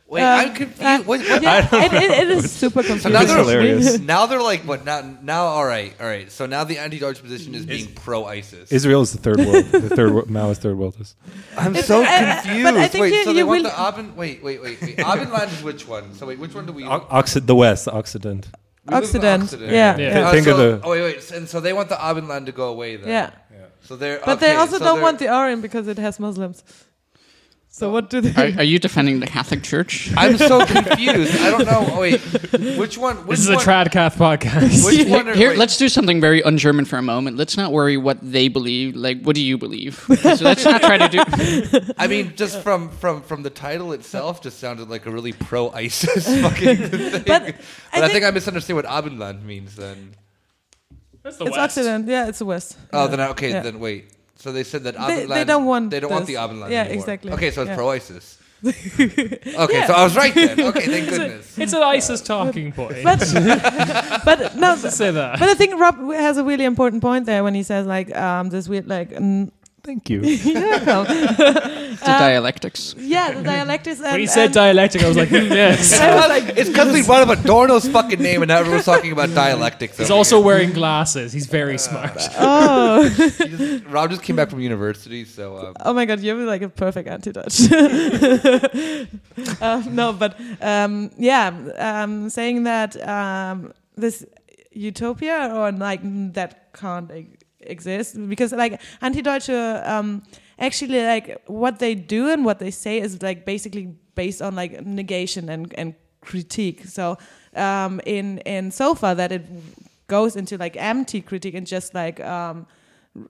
Wait, Um, I'm confused. what, what? Yeah, it, it, it is super So confusing. now It's they're hilarious. Now they're like what? Now, now, all right, all right. So now the anti-Deutsch position is being pro-ISIS. Israel is the third world. The third wo- Maoist third world is. I'm It's- so I- I- confused. but I think wait, you- so they you want will- the Aben? Wait, wait, wait, wait. Abenland is which one? So wait, which one do we? O- Occ- the West, the Occident. we live in Occident. Occident. Yeah. Yeah. yeah. Uh, Think so, of the- Oh wait, wait. And so they want the Abenland to go away then. Yeah. So they're. But they also so don't want the Orient because it has Muslims. So what do they? Are, are you defending the Catholic Church? I'm so confused. I don't know. Oh wait, which one? Which this is a one, Tradcath podcast. Which Here, one? Are, here, wait, let's do something very un-German for a moment. Let's not worry what they believe. Like, what do you believe? So let's not try to do. I mean, just from from from the title itself, just sounded like a really pro-ISIS fucking thing. But, I I, think, think- I misunderstand what Abendland means. Then. That's the it's West. Occident. Yeah, it's the West. Oh, Yeah. then okay. Yeah. Then wait. So they said that They- Abendland. they don't want They don't want this. the Abendland Yeah, anymore. exactly. Okay, so it's Yeah. pro-ISIS. okay, so I was right then. Okay, thank goodness. It's an ISIS talking point. But but no. say that. But I think Rob has a really important point there when he says like um, this weird like Thank you. you're welcome. The dialectics. yeah the dialectics. and, when he said and- dialectic, I was like, mm, yes. I was like It's because we brought up Adorno's fucking name, and now everyone's talking about dialectics. He's also here. wearing glasses. He's very smart. oh just- Rob just came back from university, so um, oh my god you're like a perfect anti-Dutch. um, no, but um, yeah, um, saying that um, this utopia or like mm, that can't exist because like anti-Deutsche um, actually like what they do and what they say is like basically based on like negation and, and critique. So um, in in so far that it goes into like empty critique and just like um,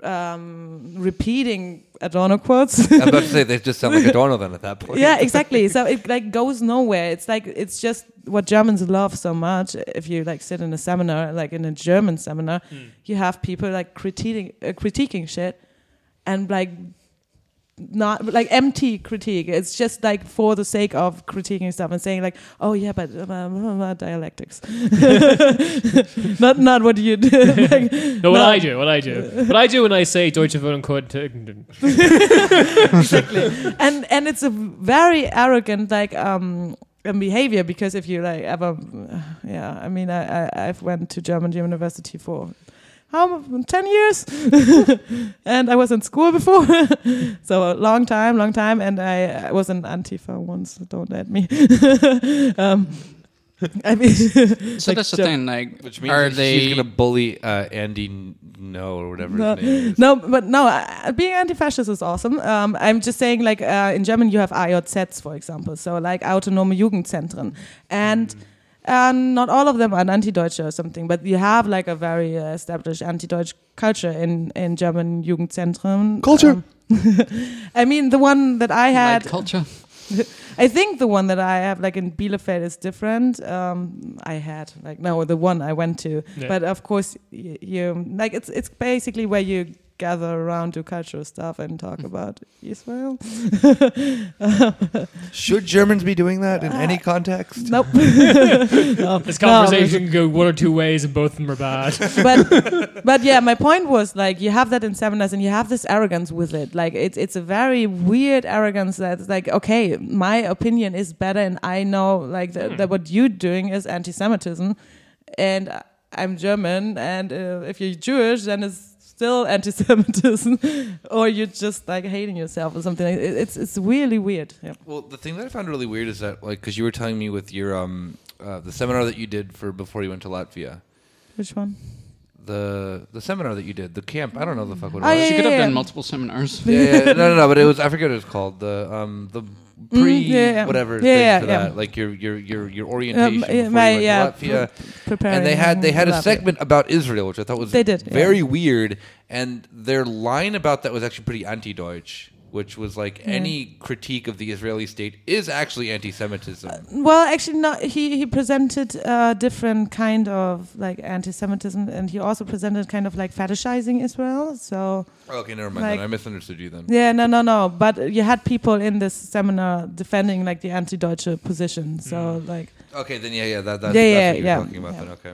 um, repeating Adorno quotes. I'm about to say they just sound like Adorno then at that point. yeah, exactly. So it like goes nowhere. It's like it's just what Germans love so much. If you like sit in a seminar, like in a German seminar, you have people like critiquing uh, critiquing shit, and like not like empty critique. It's just like for the sake of critiquing stuff and saying like, oh yeah, but uh, blah, blah, blah, dialectics. not not what you do. like, No, what. I do, what I do, what I do when I say Deutsche Wohnen exactly. and and it's a very arrogant like um um, behavior because if you like ever yeah i mean i, i've went to german university for how 10 years? And i was in school before. So a long time long time. And i, I was an antifa once don't let me. Um I mean, So like that's the thing. Like, Which means are they? she's gonna bully uh, Andy No or whatever No, his name is. no, but no, uh, being anti-fascist is awesome. Um, I'm just saying, like uh, in German, you have AJZs, for example, so like autonome Jugendzentren, and uh, not all of them are anti-Deutsche or something, but you have like a very uh, established anti-Deutsch culture in in German Jugendzentren. Culture. Um, I mean, the one that I had, like culture. I think the one that I have, like in Bielefeld, is different. Um, I had like no, the one I went to, Yeah. but of course, y- you like it's it's basically where you gather around do cultural stuff and talk about Israel. Should Germans be doing that in any context? Nope. No, This no, conversation can go one or two ways, and both of them are bad. but but yeah, my point was like you have that in seminars and you have this arrogance with it. Like it's it's a very weird arrogance that's like okay, my opinion is better and I know like that, that what you're doing is anti-Semitism, and I- I'm German and uh, if you're Jewish then it's still anti-Semitism, or you're just like hating yourself or something. It, it's it's really weird. Yeah. Well, the thing that I found really weird is that, like, because you were telling me with your um, uh, the seminar that you did for before you went to Latvia, Which one? the the seminar that you did, the camp. I don't know the fuck what it Oh, was. yeah, She could have yeah. done multiple seminars. yeah, yeah, no, no, no, but it was I forget what it was called. The um the pre Mm, yeah, yeah. whatever Yeah, thing for that, like your your your your orientation Um, before my- you went yeah, to Latvia. Preparing. and they had they had a Latvia. segment about Israel, which I thought was They did, very weird. And their line about that was actually pretty anti-Deutsch, which was like any critique of the Israeli state is actually anti-Semitism. Uh, well, actually, no. He he presented a different kind of like anti-Semitism, and he also presented kind of like fetishizing Israel. So okay, never mind. like-. I misunderstood you then. yeah, no, no, no. But you had people in this seminar defending like the anti-Deutsche position. So hmm. like, Okay, then yeah, yeah, that, that's, Yeah, that's yeah, what you're yeah, talking about yeah. then. Okay.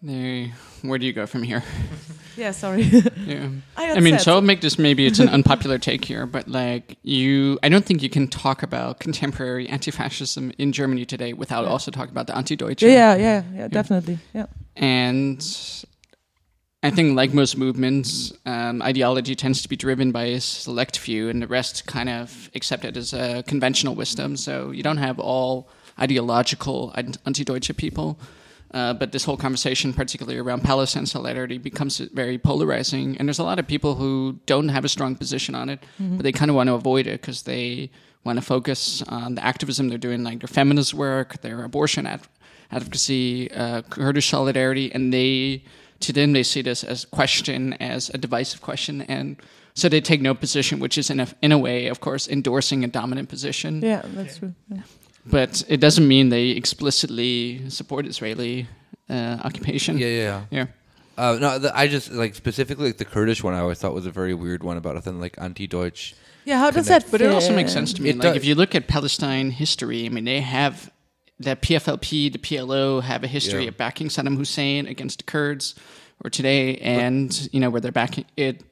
There, where do you go from here? yeah, sorry. Yeah. I, I mean, so I'll make this maybe it's an unpopular take here, but like you, I don't think you can talk about contemporary anti-fascism in Germany today without Yeah. also talking about the anti-Deutsche. yeah, yeah, yeah, definitely. Yeah. And I think, like most movements, um, ideology tends to be driven by a select few, and the rest kind of accept it as a conventional wisdom. So you don't have all ideological anti Deutsche people. Uh, but this whole conversation, particularly around Palestine solidarity, becomes very polarizing. And there's a lot of people who don't have a strong position on it, but they kind of want to avoid it because they want to focus on the activism they're doing, like their feminist work, their abortion ad- advocacy, uh, Kurdish solidarity, and they to them they see this as question as a divisive question, and so they take no position, which is in a in a way, of course, endorsing a dominant position. Yeah, that's true. Yeah. But it doesn't mean they explicitly support Israeli uh, occupation. Yeah, yeah, yeah. Yeah. Uh, no, the, I just like specifically like the Kurdish one. I always thought was a very weird one about I like anti-Deutsch. Yeah, how does Connect. that? But it also makes sense to me. It like does- if you look at Palestine history, I mean, they have the PFLP, the PLO have a history Yeah. of backing Saddam Hussein against the Kurds, or today, and you know where they're backing it.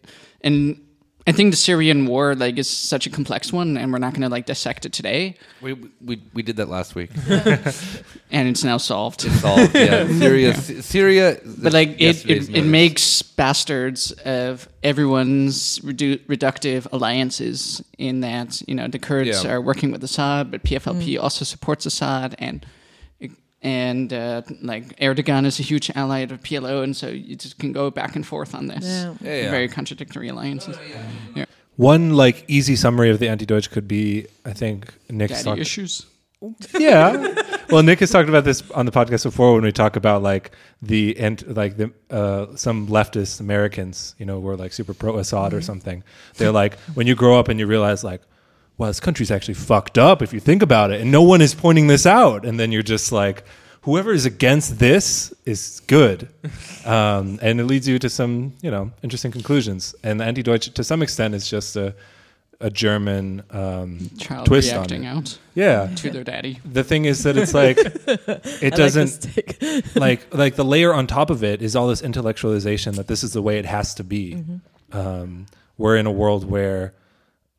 And I think the Syrian war like is such a complex one, and we're not going to like dissect it today. We we we did that last week. And it's now solved. It's solved. yeah, Syria. Sy- Syria. but like it, it, it makes bastards of everyone's redu- reductive alliances in that you know the Kurds Yeah. are working with Assad, but PFLP mm. also supports Assad, and and uh, like Erdogan is a huge ally of PLO, and so you just can go back and forth on this. Yeah. Yeah, yeah. Very contradictory alliances. One like easy summary of the anti-Deutsch could be, I think Nick's Daddy talked. issues. Yeah. well, Nick has talked about this on the podcast before when we talk about like the and like the uh, some leftist Americans, you know, were like super pro Assad or something. They're like when you grow up and you realize like, well, this country's actually fucked up if you think about it, and no one is pointing this out, and then you're just like, whoever is against this is good, um, and it leads you to some you know interesting conclusions. And the anti-Deutsch, to some extent, is just a a German um, Child twist on it. out Yeah, to their daddy. the thing is that it's like it I doesn't take. like like the layer on top of it is all this intellectualization that this is the way it has to be. Um, we're in a world where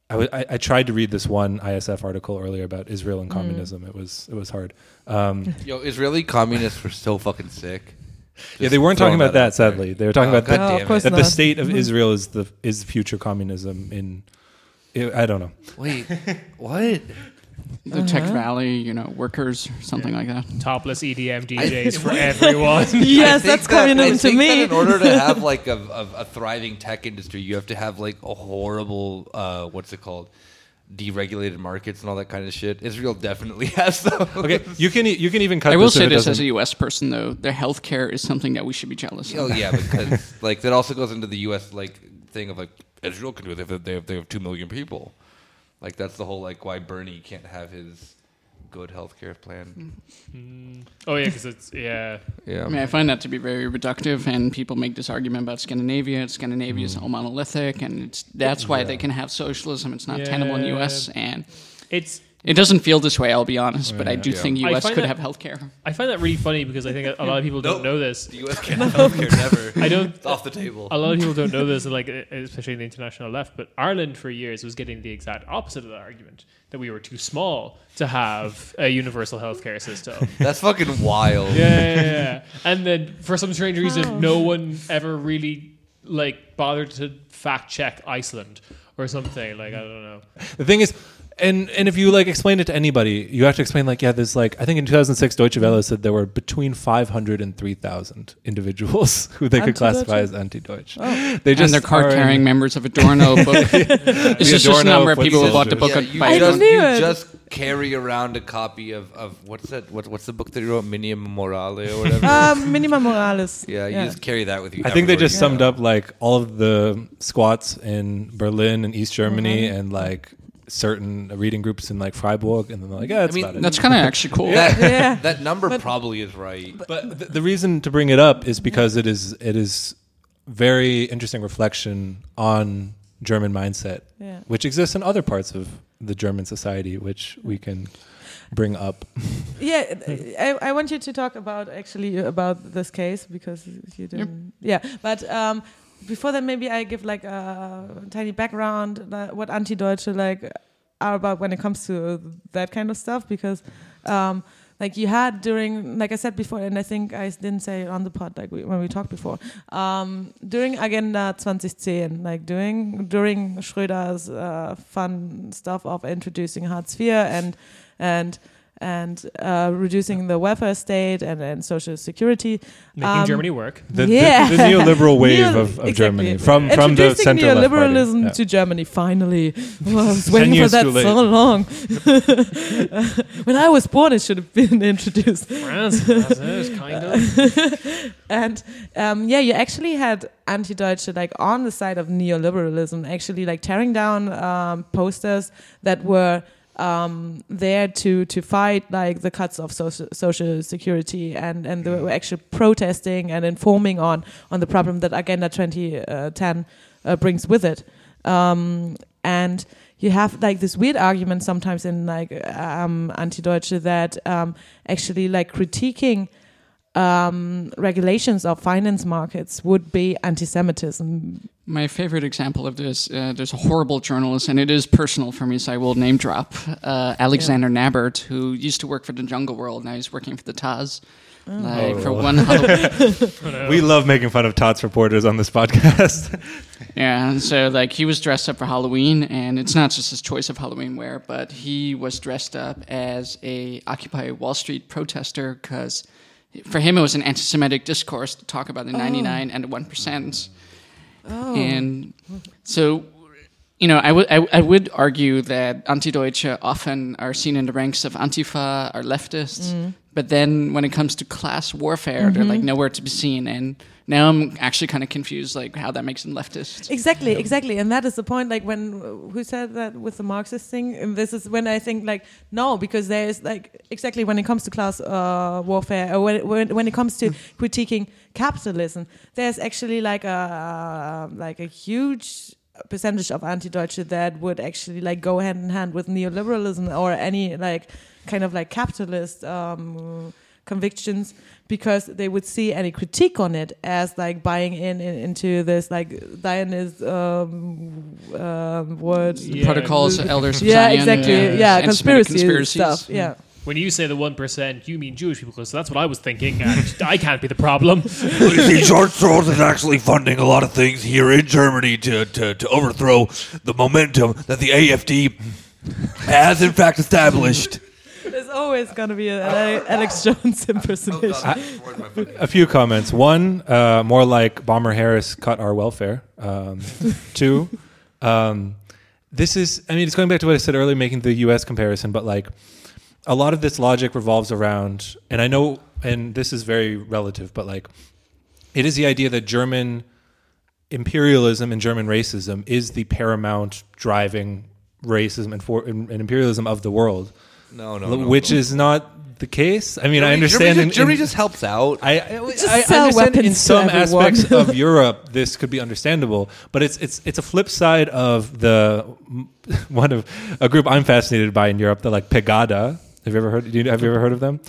I, w- I, I tried to read this one ISF article earlier about Israel and communism. It was it was hard. Um, Yo, Israeli communists were so fucking sick. yeah, they weren't talking about that. out there. Sadly, they were talking Oh, about God that, No, damn of course it. that the state of Israel is the is future communism in. I I don't know. Wait, what? The Tech Valley, you know, workers, or something like that. Topless EDM DJs for everyone. yes, I think that's that- I communism to think me. that in order to have like a, a, a thriving tech industry, you have to have like a horrible uh, what's it called, deregulated markets and all that kind of shit. Israel definitely has those. Okay, you can e- you can even cut. I will this if say this as a U.S. person, though, their healthcare is something that we should be jealous Oh of. yeah, because like that also goes into the U.S. like thing of like Israel can do it if they have, they have two million people. Like that's the whole like why Bernie can't have his good healthcare plan. oh yeah, because it's yeah. Yeah, I mean, I find that to be very reductive, and people make this argument about Scandinavia. Scandinavia Mm. is all monolithic, and it's, that's why they can have socialism. It's not tenable in the U.S., and It's it doesn't feel this way. I'll be honest, but I do Yeah. think I U.S. find could that- have healthcare. I find that really funny because I think a lot of people don't Nope. know this. the U.S. can't have healthcare never. I don't. It's off the table. A lot of people don't know this, like especially in the international left. But Ireland, for years, was getting the exact opposite of that argument that we were too small to have a universal healthcare system. That's fucking wild. yeah, yeah, yeah. And then for some strange reason, no one ever really like bothered to fact check Iceland or something. Like I don't know. The thing is, and and if you like explain it to anybody, you have to explain like, yeah, there's like I think in 2006 Deutsche Welle said there were between 500 and 3,000 individuals who they could classify as anti-Deutsch. They and they're are card-carrying members of Adorno book. it's just, just a Adorno number of people who bought the book Yeah, you, by I just, knew you just carry around a copy of, of what's that? What, what's the book that you wrote? Minimum Morale or whatever. um, Minima Moralia. yeah, you just carry that with you. I think they just you summed go. up like all of the squats in Berlin and East Germany and like certain reading groups in like Freiburg, and then they're like, yeah, that's mean, about it. That's kind of actually cool. That, Yeah. that number But- probably is right. But the, the reason to bring it up is because it is it is very interesting reflection on German mindset, Yeah. which exists in other parts of the German society, which we can bring up. Yeah, I, I want you to talk about actually about this case because you didn't. Yeah, but um, before that, maybe I give like a tiny background what anti-Deutsche like are about when it comes to that kind of stuff because. Um, like you had during, like I said before, and I think I didn't say on the pod, like we, when we talked before, um, during Agenda 2010, like during during Schröder's uh, fun stuff of introducing Hartz IV and and and uh, reducing the welfare state and, and social security. Making Um, Germany work. The, the- Yeah. the, neoliberal wave Neo- of, of exactly. Germany from from the Introducing center left party. neoliberalism Yeah. to Germany. Finally, Well, I was waiting for that too so long. when I was born, it should have been introduced. France, France, kind of. and um, yeah, you actually had anti-Deutsche like on the side of neoliberalism, actually like tearing down um, posters that were um, there to to fight like the cuts of social social security, and and they were actually protesting and informing on on the problem that Agenda 2010 uh, brings with it. Um, and you have like this weird argument sometimes in like um, anti-Deutsche that um, actually like critiquing um, regulations of finance markets would be anti-Semitism. My favorite example of this, uh, there's a horrible journalist, and it is personal for me, so I will name drop uh, Alexander Nabert, who used to work for the Jungle World. Now he's working for the Taz. Like for Oh. one, Hall- We love making fun of Taz reporters on this podcast. yeah. So like he was dressed up for Halloween, and it's not just his choice of Halloween wear, but he was dressed up as a Occupy Wall Street protester because for him it was an anti-Semitic discourse to talk about the 99 and the one percent. Oh. And so, you know, I would I, I would argue that anti-Deutsche often are seen in the ranks of Antifa or leftists, Mm. But then when it comes to class warfare, they're Mm-hmm. like nowhere to be seen. And now I'm actually kind of confused, like how that makes them leftist. Exactly, exactly, and that is the point. Like when who said that with the Marxist thing, and this is when I think like no, because there is like exactly when it comes to class uh, warfare, or when, when when it comes to critiquing capitalism, there's actually like a like a huge percentage of anti-Deutsche that would actually like go hand in hand with neoliberalism or any like kind of like capitalist um, convictions because they would see any critique on it as like buying in, in into this like Zionist um, um, word. Yeah. Protocols, elders Yeah, exactly. yeah, anti-Semitic conspiracy conspiracies. stuff. Yeah. When you say the one percent, you mean Jewish people, because that's what I was thinking, and I can't be the problem. But you see, George Soros is actually funding a lot of things here in Germany to, to, to overthrow the momentum that the AFD has in fact established. There's always gonna be an Alex Jones impersonation. A few comments. One, uh, more like Bomber Harris cut our welfare. Um, two, um, this is, I mean, it's going back to what I said earlier, making the US comparison, but like a lot of this logic revolves around, and I know, and this is very relative, but like it is the idea that German imperialism and German racism is the paramount driving racism and, for, and, and imperialism of the world, No, no, no. which is not the case. I mean, I understand. Germany, in- just, Germany in- just helps out. I, I, Just I sell understand in some aspects of Europe this could be understandable, but it's it's it's a flip side of the one of a group I'm fascinated by in Europe, the like Pegida. Have you ever heard? Do you, have you ever heard of them?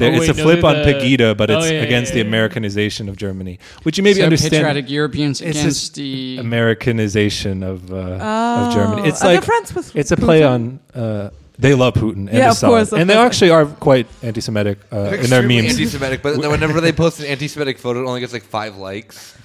Oh, it's wait, a flip they're on the- Pegida, but Oh, it's yeah, yeah, against yeah, the. Americanization of Germany, which you maybe so understand. patriotic Europeans It's against the Americanization of uh, of Germany. It's Oh, are they like friends with it's a play Putin? on. Uh, they love Putin, and Yeah, of Assad. course, of and they course. actually are quite anti-Semitic uh, in their Extremely memes. anti-Semitic, but whenever they post an anti-Semitic photo, it only gets like five likes.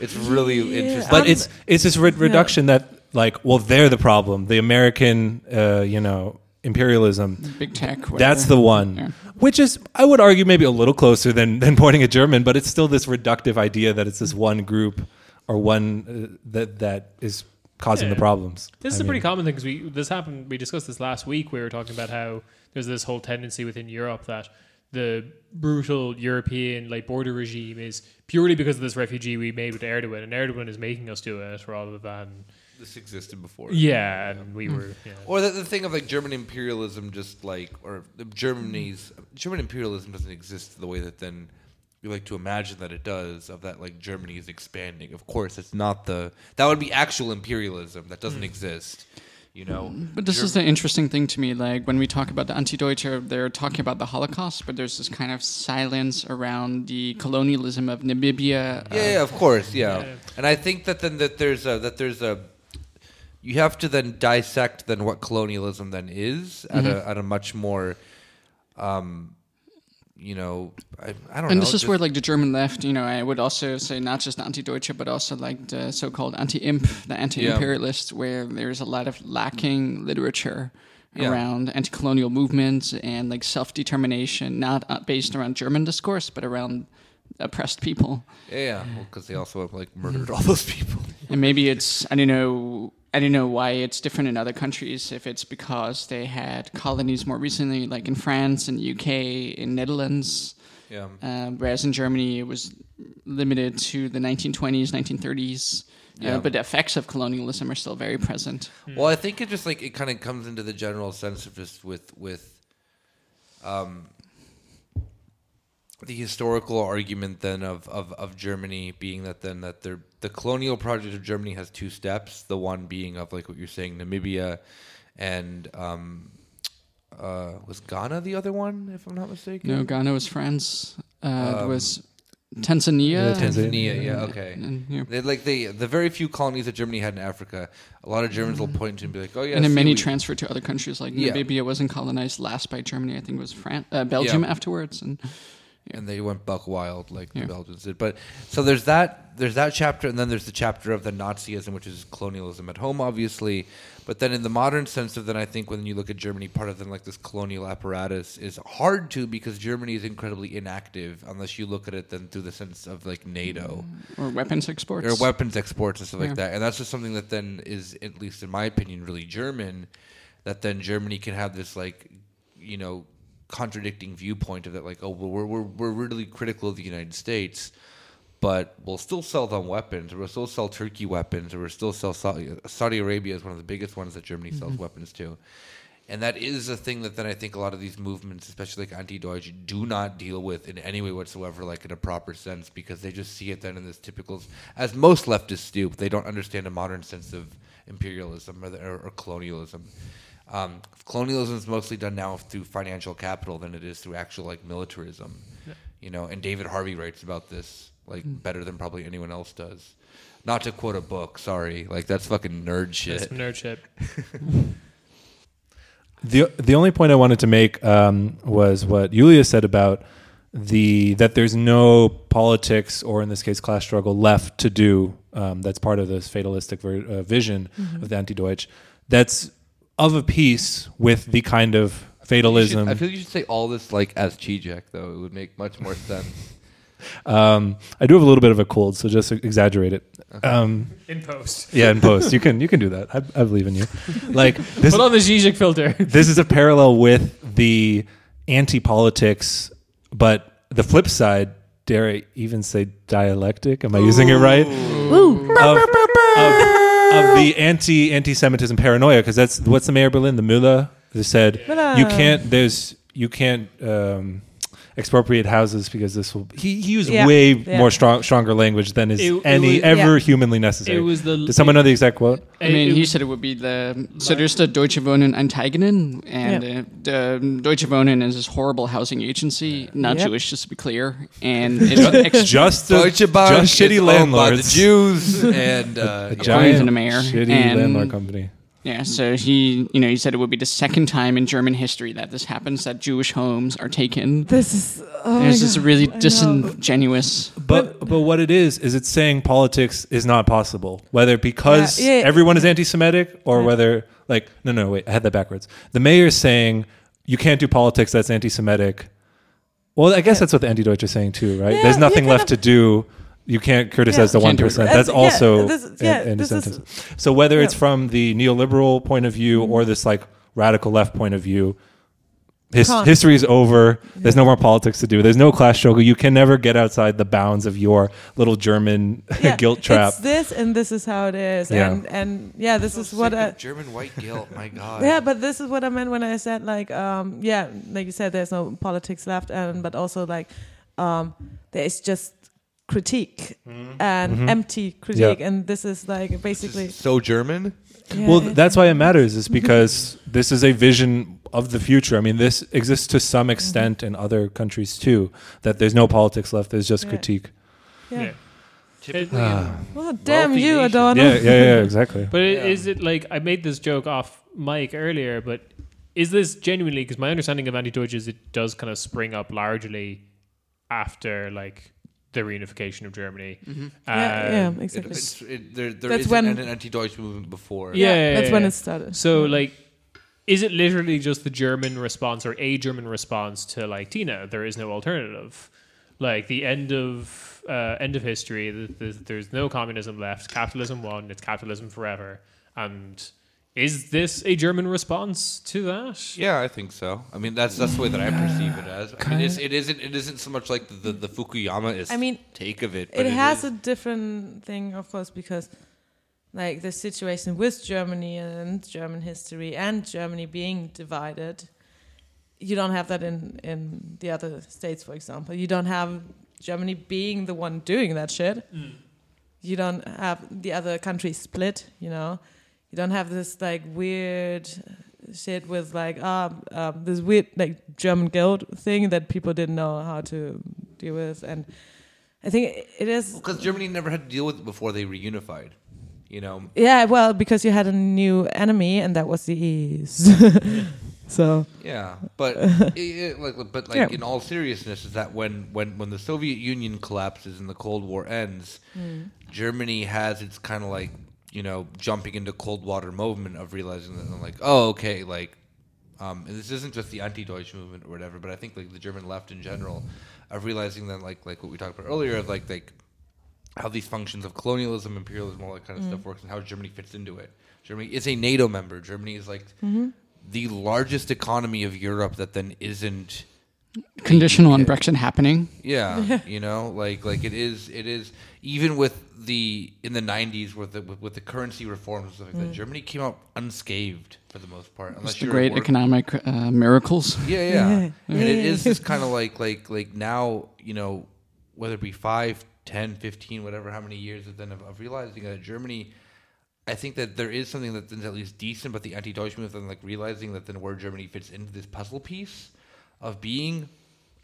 It's really interesting. but Um, it's it's this re- reduction that like well they're the problem the american uh, you know imperialism big tech. that's the one Yeah. which is i would argue maybe a little closer than than pointing at german but it's still this reductive idea that it's this one group or one uh, that that is causing Yeah. the problems This I is a pretty common thing because we this happened. We discussed this last week. We were talking about how there's this whole tendency within Europe that the brutal European like border regime is purely because of this refugee we made with Erdogan, and Erdogan is making us do it rather than this existed before. yeah, and we were yeah. Or the, the thing of like German imperialism, just like or Germany's German imperialism doesn't exist the way that then we like to imagine that it does. Of that like Germany is expanding. Of course, it's not the that would be actual imperialism that doesn't exist. You know, But this is the interesting thing to me. Like when we talk about the anti-Deutsche, they're talking about the Holocaust, but there's this kind of silence around the colonialism of Namibia. uh, Yeah, yeah, of course, yeah. Yeah. And I think that then that there's a that there's a you have to then dissect then what colonialism then is at a at a much more um you know I, I don't and know this is where like the German left, you know, I would also say not just anti-Deutsche, but also like the so-called anti-imp, the anti-imperialist, where there's a lot of lacking literature Yeah. around anti-colonial movements and like self-determination, not uh, based around German discourse, but around oppressed people. yeah, yeah. well because they also have like murdered all those people And maybe it's I don't know I don't know why it's different in other countries. If it's because they had colonies more recently, like in France and UK, in Netherlands, yeah uh, whereas in Germany it was limited to the 1920s, 1930s. Yeah. Uh, but the effects of colonialism are still very present. Well, I think it just like it kind of comes into the general sense of just with with um the historical argument then of, of, of Germany being that then that the the colonial project of Germany has two steps. The one being of like what you're saying, Namibia, and um, uh, was Ghana the other one, if I'm not mistaken. No, Ghana was France. Uh, Um, was Tanzania. Yeah, Tanzania. Yeah, okay. And, yeah. They, like they, the very few colonies that Germany had in Africa, a lot of Germans will point to and be like, "Oh yeah." and then many we- transferred to other countries. Like Yeah. Namibia wasn't colonized last by Germany. I think it was Fran- uh, Belgium afterwards. And and they went buck wild like Yeah. the Belgians did. But so there's that there's that chapter, and then there's the chapter of the Nazism, which is colonialism at home, obviously. But then in the modern sense of then, I think when you look at Germany, part of then like this colonial apparatus is hard to because Germany is incredibly inactive unless you look at it then through the sense of like NATO mm. or weapons exports. or weapons exports and stuff Yeah. like that. And that's just something that then is, at least in my opinion, really German. That then Germany can have this like, you know, contradicting viewpoint of that, like, oh, well, we're we're we're really critical of the United States, but we'll still sell them weapons, or we'll still sell Turkey weapons, or we'll still sell Saudi, Saudi Arabia is one of the biggest ones that Germany sells mm-hmm. weapons to. And that is a thing that then I think a lot of these movements, especially like anti-Deutsch, do not deal with in any way whatsoever, like in a proper sense, because they just see it then in this typical, as most leftists do. They don't understand a modern sense of imperialism or, the, or, or colonialism. Um, colonialism is mostly done now through financial capital than it is through actual like militarism. You know, and David Harvey writes about this like better than probably anyone else does. Not to quote a book, sorry, like that's fucking nerd shit. That's nerd shit. The the only point I wanted to make um, was what Yulia said about the that there's no politics or in this case class struggle left to do. Um, that's part of this fatalistic ver- uh, vision of the anti-Deutsch. That's of a piece with the kind of You should- fatalism. I feel you should say all this like as Zizek though. It would make much more sense. Um, I do have a little bit of a cold, so just exaggerate it. Um, in post. yeah, in post, you can you can do that. I, I believe in you. Like this, Put on the Zizek filter. this is a parallel with the anti-politics, but the flip side. Dare I even say dialectic? Am I using it right? Of, of, of the anti anti-Semitism paranoia, because that's what's the mayor of Berlin, the Müller, who said you can't. There's you can't. Um, expropriate houses because this will he, he used Yeah. way Yeah. more strong stronger language than is It- it any was- ever Yeah. humanly necessary It was the. does someone know the exact quote I mean, it he said it would be the so there's the Deutsche Wohnen Enteignen, and Yeah. uh, the Deutsche Wohnen is this horrible housing agency, not Yep. Jewish, just to be clear, and it's ex- just the, Deutsche Bank just shitty is owned by the landlords Jews and uh, a yeah. Giant to the mayor. shitty And- landlord company yeah. So he, you know, he said it would be the second time in German history that this happens that Jewish homes are taken. This is. Oh There's this God, really disingenuous. But but what it is is it's saying politics is not possible. Whether because Yeah, yeah. everyone is anti-Semitic or whether like no no wait I had that backwards. The mayor is saying you can't do politics that's anti-Semitic. Well, I guess that's what the anti-Deutsch is saying too, right? Yeah, There's nothing kind left of- to do. You can't criticize Yeah. the one Can't do it percent. right. That's yeah, also this- an- yeah, this is- anti-Semitism. So whether it's from the neoliberal point of view or this like radical left point of view, his, history is over. There's no more politics to do. There's no class struggle. You can never get outside the bounds of your little German Yeah, guilt trap. It's this, and this is how it is, Yeah. and and yeah, this So is what sick I. of German white guilt. My God. Yeah, but this is what I meant when I said like, um, yeah, like you said, there's no politics left, and but also like, um, there is just critique and Mhm. empty critique, and this is like basically. is so German. yeah, well, that's why it matters, is because this is a vision of the future. I mean, this exists to some extent in other countries too. That there's no politics left. There's just Yeah. critique. Yeah. Yeah. Typically, Ah. Well, damn you, nation. Adorno. Yeah, yeah, yeah, exactly. But Yeah. is it like I made this joke off mic earlier? But is this genuinely? Because my understanding of anti-Deutsch is it does kind of spring up largely after like the reunification of Germany. Mhm. Yeah, yeah, Um, it, exactly. it's, it, there, there That's isn't when- an anti-Deutsch movement before. Yeah, yeah, that's yeah, when yeah. it started. So like, is it literally just the German response or a German response to like Tina? There is no alternative. Like the end of uh, end of history. th- th- There's no communism left. Capitalism won. It's capitalism forever. And is this a German response to that? Yeah, I think so. I mean, that's that's the way that I perceive it as. I mean, it's, it isn't it isn't so much like the the, the Fukuyama is I mean, take of it. But it has is- a different thing, of course, because like the situation with Germany and German history and Germany being divided, you don't have that in in the other states, for example. You don't have Germany being the one doing that shit. Mm. You don't have the other countries split. You know, you don't have this like weird shit with like um, um this weird like German guilt thing that people didn't know how to deal with and. I think it is because Germany never had to deal with it before they reunified. You know, Yeah, well, because you had a new enemy, and that was the East. so Yeah, but it, it- like, but like Yeah. in all seriousness, is that when when when the Soviet Union collapses and the Cold War ends, Germany has its kind of like you know jumping into cold water movement of realizing that I'm like oh okay like um, and this isn't just the anti-Deutsch movement or whatever, but I think like the German left in general of realizing that like like what we talked about earlier of like like how these functions of colonialism, imperialism, all that kind of stuff works, and how Germany fits into it. Germany is a NATO member. Germany is like the largest economy of Europe that then isn't. Conditional on Brexit happening. Yeah, you know, like like it is. It is even with the in the '90s with the with, with the currency reforms and stuff like that. Germany came out unscathed for the most part, unless the you're great economic uh, miracles. yeah, yeah. Yeah. And it is this kind of like like like now, you know, whether it be 5, 10, 15, whatever how many years of then of, of realizing that Germany I think that there is something that's at least decent but the anti-Deutsch movement and like realizing that then where Germany fits into this puzzle piece of being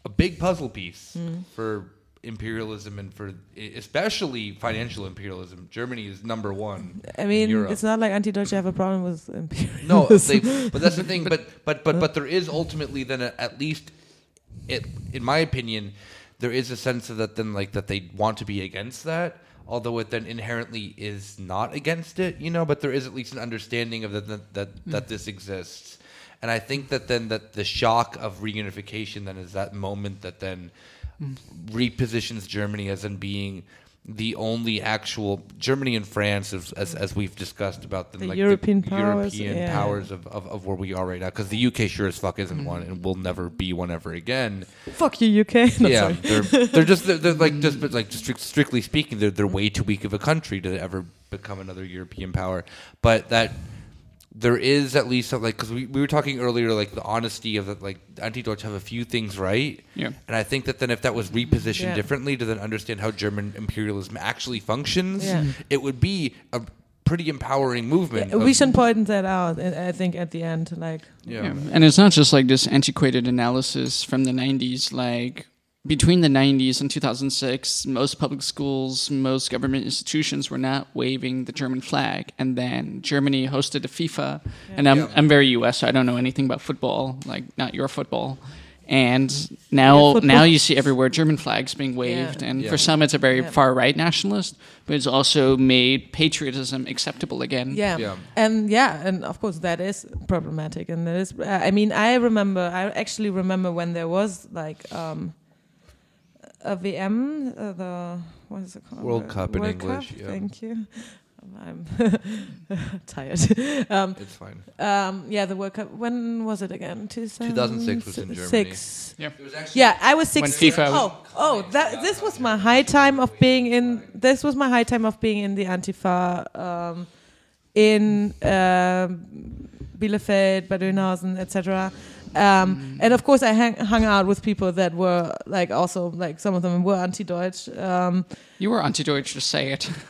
a big puzzle piece for imperialism and for especially financial imperialism. Germany is number 1. I mean, it's not like anti-Deutsche have a problem with imperialism. No, they, but that's the thing. But but but but there is ultimately then a, at least, it, in my opinion, there is a sense of that then like that they want to be against that although it then inherently is not against it you know but there is at least an understanding of that that that, hmm. that this exists and i think that then that the shock of reunification then is that moment that then Mm. repositions germany as in being the only actual Germany and France, as as, as we've discussed about the, The like European the powers, European yeah. powers of, of, of where we are right now, because the UK sure as fuck isn't mm. one, and will never be one ever again. Fuck you, UK. No, yeah, they're they're just they're, they're like just mm. but like strict, strictly speaking, they're they're way too weak of a country to ever become another European power. But that there is at least some, like because we, we were talking earlier like the honesty of that like anti-Deutsch have a few things right. Yeah. And I think that then if that was repositioned Yeah. differently to then understand how German imperialism actually functions, Yeah. it would be a pretty empowering movement. Yeah, of- we should point that out. I I think at the end, like Yeah. Yeah. And it's not just like this antiquated analysis from the 90s. Like, between the 90s and 2006, most public schools, most government institutions were not waving the German flag. And then Germany hosted the FIFA. Yeah. And I'm, Yeah. I'm very US, so I don't know anything about football, like, not your football. And Yeah, now, football. now you see everywhere German flags being waved, Yeah. and Yeah. for some it's a very Yeah. far right nationalist, but it's also made patriotism acceptable again. yeah. Yeah. and yeah, and of course that is problematic, and that is. Uh, I mean, I remember. I actually remember when there was like um, a WM, uh, the what is it called? World Uh, Cup in World English, Cup, yeah. Thank you. I'm tired. um, It's fine. um, yeah, the World Cup. When was it again? 2006 was in Germany. Six. Yeah. Yeah, I was When 16. FIFA oh, oh, that this was my high time of being in. This was my high time of being in the Antifa um, in um, Bielefeld, Bad Oeynhausen, etc. Um, and of course, I hang, hung out with people that were like also like some of them were anti-Deutsch. Um, You were anti-Deutsch, just say it.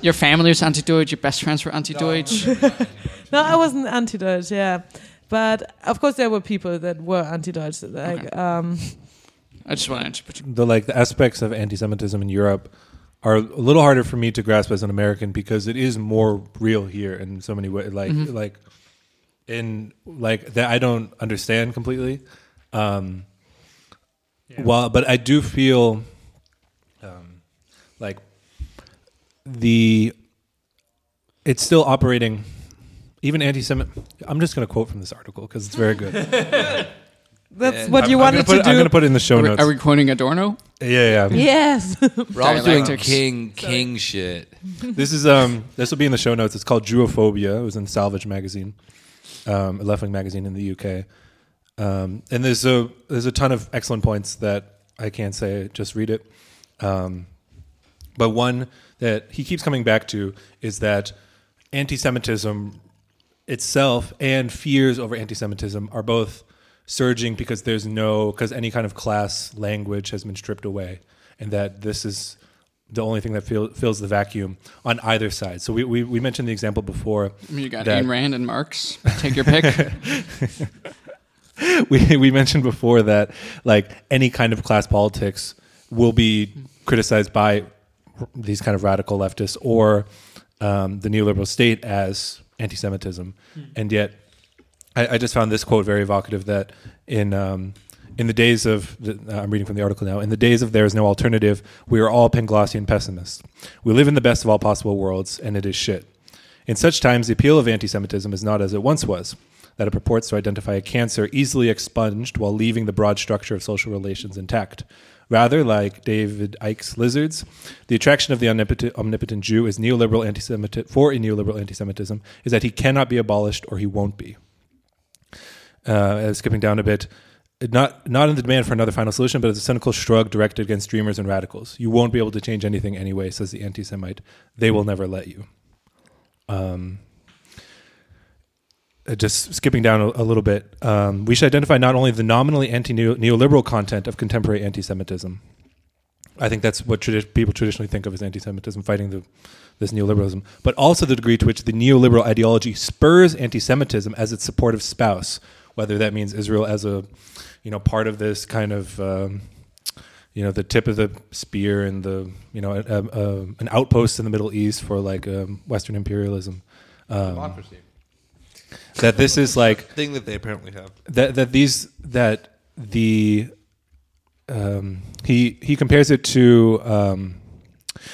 Your family was anti-Deutsch. Your best friends were anti-Deutsch. no, I wasn't anti-Deutsch, yeah, but of course there were people that were anti-Deutsch. Like, Okay. um, I just wanted to put the like the aspects of anti-Semitism in Europe are a little harder for me to grasp as an American because it is more real here in so many ways. Like Mhm. like in like that I don't understand completely. Um, Yeah. Well, but I do feel um, like the it's still operating. Even anti-Semit. I'm just going to quote from this article because it's very good. that's Yeah. what I'm, you I'm wanted gonna put, do. I'm going to put it in the show Are we, notes. are we quoting Adorno? yeah, yeah. yes. Rob's doing Dialectics. king king shit. this is um this will be in the show notes. It's called Jewophobia. It was in Salvage magazine, um, a left wing magazine in the UK. Um, and there's a there's a ton of excellent points that I can't say. Just read it. Um, but one that he keeps coming back to is that anti-Semitism itself and fears over anti-Semitism are both surging because there's no because any kind of class language has been stripped away, and that this is the only thing that fill, fills the vacuum on either side. So we, we, we mentioned the example before. You got That- Ayn Rand and Marx. Take your pick. we we mentioned before that like any kind of class politics will be criticized by these kind of radical leftists or um, the neoliberal state as anti-Semitism, and yet I, I just found this quote very evocative that in um, in the days of the, uh, I'm reading from the article now. In the days of there is no alternative, we are all Panglossian pessimists. We live in the best of all possible worlds, and it is shit. In such times, the appeal of anti-Semitism is not as it once was, that it purports to identify a cancer easily expunged while leaving the broad structure of social relations intact. Rather, like David Icke's lizards, the attraction of the omnipotent, omnipotent Jew is neoliberal anti-Semitism for a neoliberal anti-Semitism is that he cannot be abolished or he won't be. Uh, skipping down a bit, not not in the demand for another final solution, but as a cynical shrug directed against dreamers and radicals. You won't be able to change anything anyway, says the anti-Semite. They will never let you. Um, uh, just skipping down a, a little bit, um, we should identify not only the nominally anti-neoliberal content of contemporary anti-Semitism. I think that's what tradi- people traditionally think of as anti-Semitism, fighting the, this neoliberalism, but also the degree to which the neoliberal ideology spurs anti-Semitism as its supportive spouse, whether that means Israel as a, you know, part of this kind of, um, you know, the tip of the spear and the, you know, a, a, an outpost in the Middle East for like um, Western imperialism. Um, Democracy. that this is like Thing that they apparently have. that that these that the um, he he compares it to um,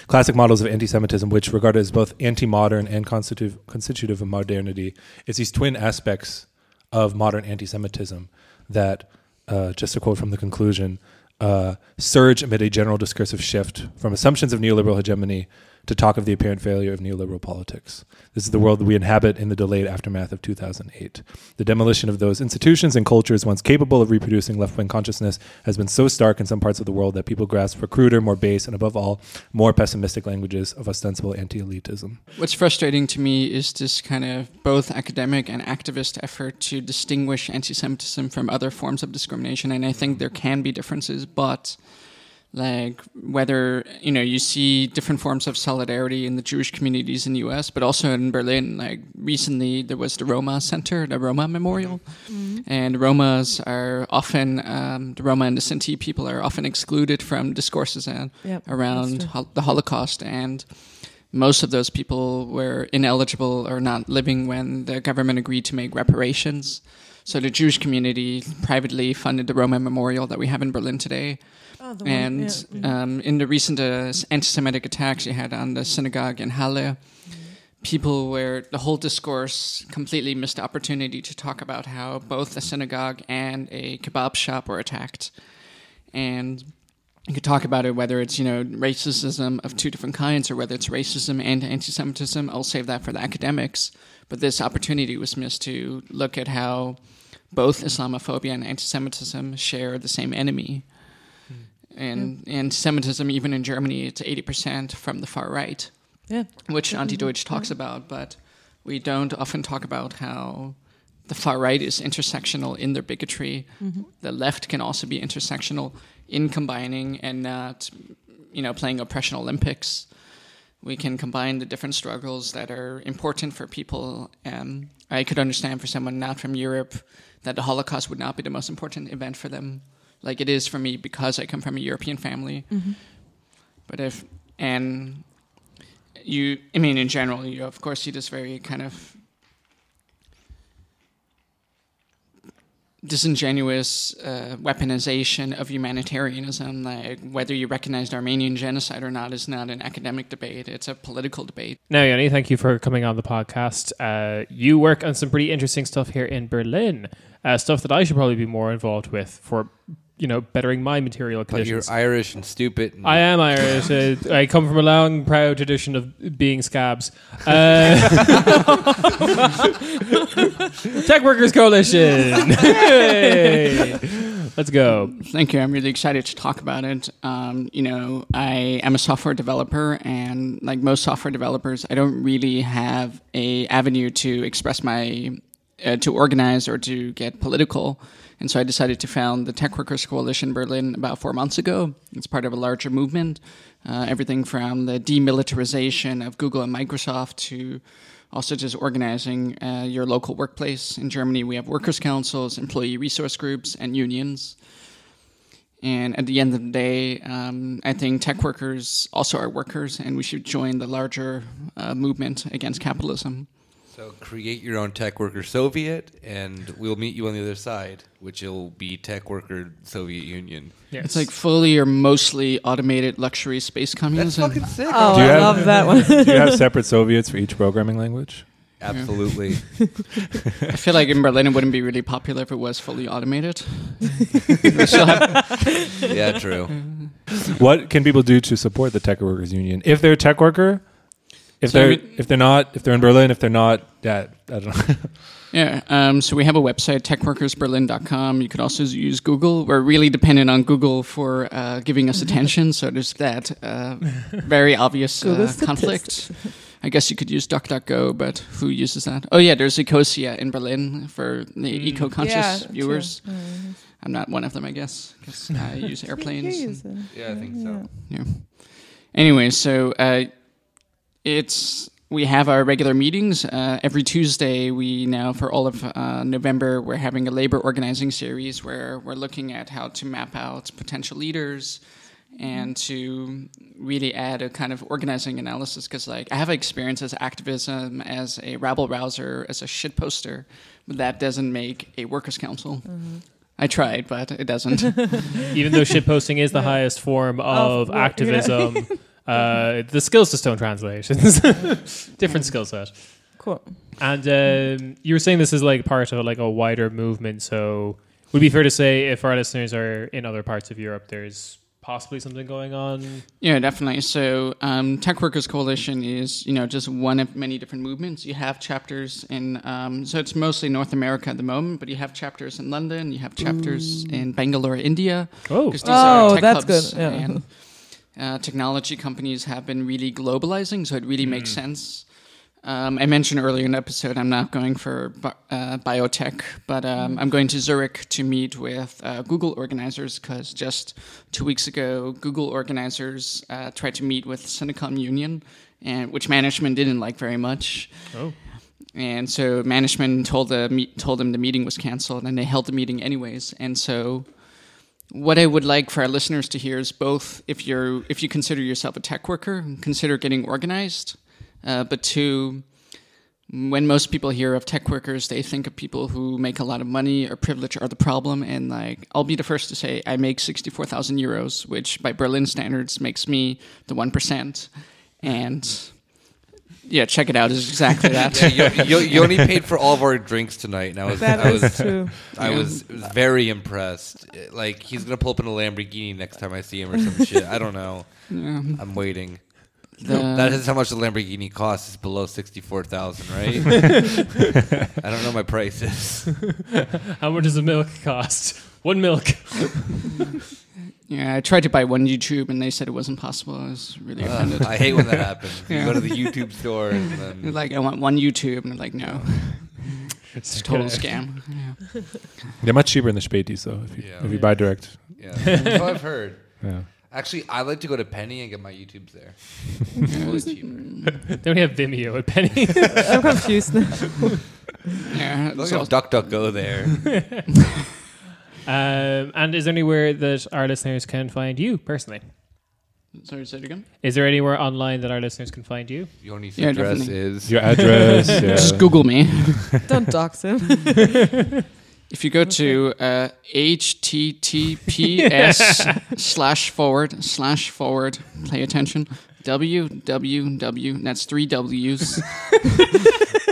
classic models of anti-Semitism, which regarded as both anti-modern and constitutive constitutive of modernity. It's these twin aspects of modern anti-Semitism that, uh, just a quote from the conclusion, uh, surge amid a general discursive shift from assumptions of neoliberal hegemony to talk of the apparent failure of neoliberal politics. This is the world that we inhabit in the delayed aftermath of 2008. The demolition of those institutions and cultures once capable of reproducing left wing consciousness has been so stark in some parts of the world that people grasp for cruder, more base, and above all, more pessimistic languages of ostensible anti elitism. What's frustrating to me is this kind of both academic and activist effort to distinguish anti Semitism from other forms of discrimination. And I think there can be differences, but like whether you know you see different forms of solidarity in the Jewish communities in the U.S., but also in Berlin. Like recently, there was the Roma Center, the Roma Memorial, and Romas are often um, the Roma and the Sinti people are often excluded from discourses and Yep, around hol- the Holocaust and. Most of those people were ineligible or not living when the government agreed to make reparations. So the Jewish community privately funded the Roma Memorial that we have in Berlin today. Oh, And yeah. um, in the recent uh, anti-Semitic attacks you had on the synagogue in Halle, people where the whole discourse completely missed the opportunity to talk about how both a synagogue and a kebab shop were attacked, and you could talk about it whether it's you know racism of two different kinds or whether it's racism and anti-Semitism. I'll save that for the academics. But this opportunity was missed to look at how both Islamophobia and anti-Semitism share the same enemy. And anti-Semitism, even in Germany, it's eighty percent from the far right yeah. which Anti-Deutsch mm-hmm. talks about, but we don't often talk about how the far right is intersectional in their bigotry. Mm-hmm. The left can also be intersectional in combining and not, you know, playing oppression Olympics. We can combine the different struggles that are important for people. And I could understand for someone not from Europe that the Holocaust would not be the most important event for them, like it is for me because I come from a European family. But if and you, I mean, in general, you of course see this very kind of disingenuous uh, weaponization of humanitarianism. Like whether you recognize the Armenian genocide or not is not an academic debate; it's a political debate. Now, Yanni, thank you for coming on the podcast. Uh, you work on some pretty interesting stuff here in Berlin, uh, stuff that I should probably be more involved with for, you know, bettering my material But you're. Irish and stupid. And I am Irish. Uh, I come from a long, proud tradition of being scabs. Uh, Tech Workers Coalition. Hey! Let's go. Thank you. I'm really excited to talk about it. Um, you know, I am a software developer, and like most software developers, I don't really have a avenue to express my, uh, to organize or to get political. And so I decided to found the Tech Workers Coalition Berlin about four months ago. It's part of a larger movement. Uh, everything from the demilitarization of Google and Microsoft to also just organizing uh, your local workplace. In Germany, we have workers' councils, employee resource groups, and unions. And at the end of the day, um, I think tech workers also are workers, and we should join the larger uh, movement against capitalism. So create your own tech worker Soviet, and we'll meet you on the other side, which will be tech worker Soviet Union. Yes. It's like fully or mostly automated luxury space That's communism. fucking sick. Oh, Do you I have- love that one. Do you have separate Soviets for each programming language? Absolutely. I feel like in Berlin it wouldn't be really popular if it was fully automated. We yeah, true. What can people do to support the tech workers union if they're a tech worker? If So they're we- if they're not if they're in Berlin if they're not yeah I don't know Yeah, um, so we have a website, techworkersberlin.com. You could also use Google. We're really dependent on Google for uh, giving us attention, so there's that uh, very obvious uh, conflict. I guess you could use DuckDuckGo, but who uses that? Oh yeah, there's Ecosia in Berlin for the eco-conscious Yeah, viewers. true. Mm. I'm not one of them, I guess, because I use airplanes. You use. Yeah, I think so. yeah. Anyway, so uh, it's we have our regular meetings uh, every Tuesday. We now for all of uh, November we're having a labor organizing series where we're looking at how to map out potential leaders and to really add a kind of organizing analysis because like I have experience as activism as a rabble rouser as a shit poster, but that doesn't make a workers council. I tried, but it doesn't. Even though shitposting is the highest form of Of what- yeah. activism, uh, the skills just don't translate. Different skill set. Cool. And um, you were saying this is like part of like a wider movement. So would it be fair to say if our listeners are in other parts of Europe, there's possibly something going on? Yeah, definitely. So, um, Tech Workers Coalition is, you know, just one of many different movements. You have chapters in, um, so it's mostly North America at the moment, but you have chapters in London, you have chapters in Bangalore, India. Oh, 'cause these Oh, are tech that's hubs good, yeah. Uh, technology companies have been really globalizing, so it really makes sense. Um, I mentioned earlier in the episode I'm not going for bi- uh, biotech, but um, I'm going to Zurich to meet with uh, Google organizers because just two weeks ago, Google organizers uh, tried to meet with Syndicom Union, and which management didn't like very much. Oh. And so management told the told them the meeting was canceled, and they held the meeting anyways. And so, what I would like for our listeners to hear is both: if you're if you consider yourself a tech worker, consider getting organized. Uh, but two, when most people hear of tech workers, they think of people who make a lot of money or privilege are the problem. And like, I'll be the first to say, I make sixty-four thousand euros, which by Berlin standards makes me the one percent. And yeah, check it out. It's exactly that. Yeah, you, you, you only paid for all of our drinks tonight, and I was That I was true. I was very impressed. Like he's gonna pull up in a Lamborghini next time I see him or some shit. I don't know. Yeah. I'm waiting. The- that is how much the Lamborghini costs. It's below sixty four thousand, right? I don't know my prices. How much does a milk cost? One milk. Yeah, I tried to buy one YouTube and they said it wasn't possible. I was really Uh, offended. I hate when that happens. You go to the YouTube store and They're then like, I want one YouTube, and they're like, no, it's a total scam. Yeah. They're much cheaper in the Späti, so if you, Yeah. if you buy direct. yeah, that's what I've heard. Yeah. Actually, I like to go to Penny and get my YouTubes there. It's way cheaper. They only have Vimeo at Penny. I'm confused now. Yeah, Look so- at DuckDuckGo there. Um, and is there anywhere that our listeners can find you personally? sorry, to say it again. Is there anywhere online that our listeners can find you? Yoni's Yeah, address definitely. is Your address. yeah. Just Google me. Don't dox him. If you go to uh, https slash forward slash forward, pay attention. www. That's three W's.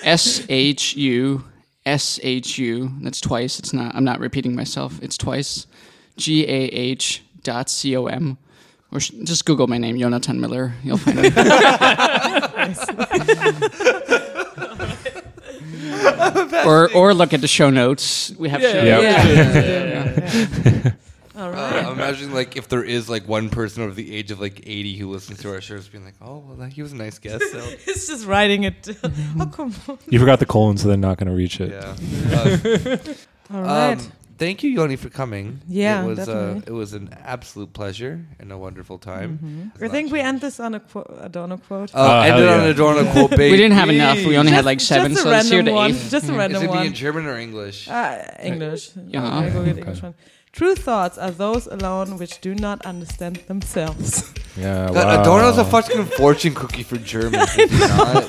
S H U S H U. That's twice. It's not. I'm not repeating myself. It's twice. G A H dot C O M. Or sh- just Google my name, Jonathan Miller. You'll find it. or or look at the show notes. We have show Yeah. notes. Yeah. All Uh, right. I'm imagining like if there is like one person over the age of like 80 who listens to our shows, being like, "Oh, well, he was a nice guest." So It's just writing it. down. oh, come on. You forgot the colon, so they're not going to reach it. yeah. Uh, All right. um, thank you, Yoni, for coming. Yeah, it was uh, definitely. it was an absolute pleasure and a wonderful time. Mm-hmm. I think we end this on a quote, Adorno quote. Uh, Oh, ended hell on yeah. an Adorno quote. We didn't have enough. We only had like Just- seven, just a so let's hear random the one. eighth. Just a Is random it be one. in German or English? Uh, English. Yeah. I go with Okay. English one. True thoughts are those alone which do not understand themselves. Yeah. God, wow. Adorno's a fucking fortune cookie for Germans. is he?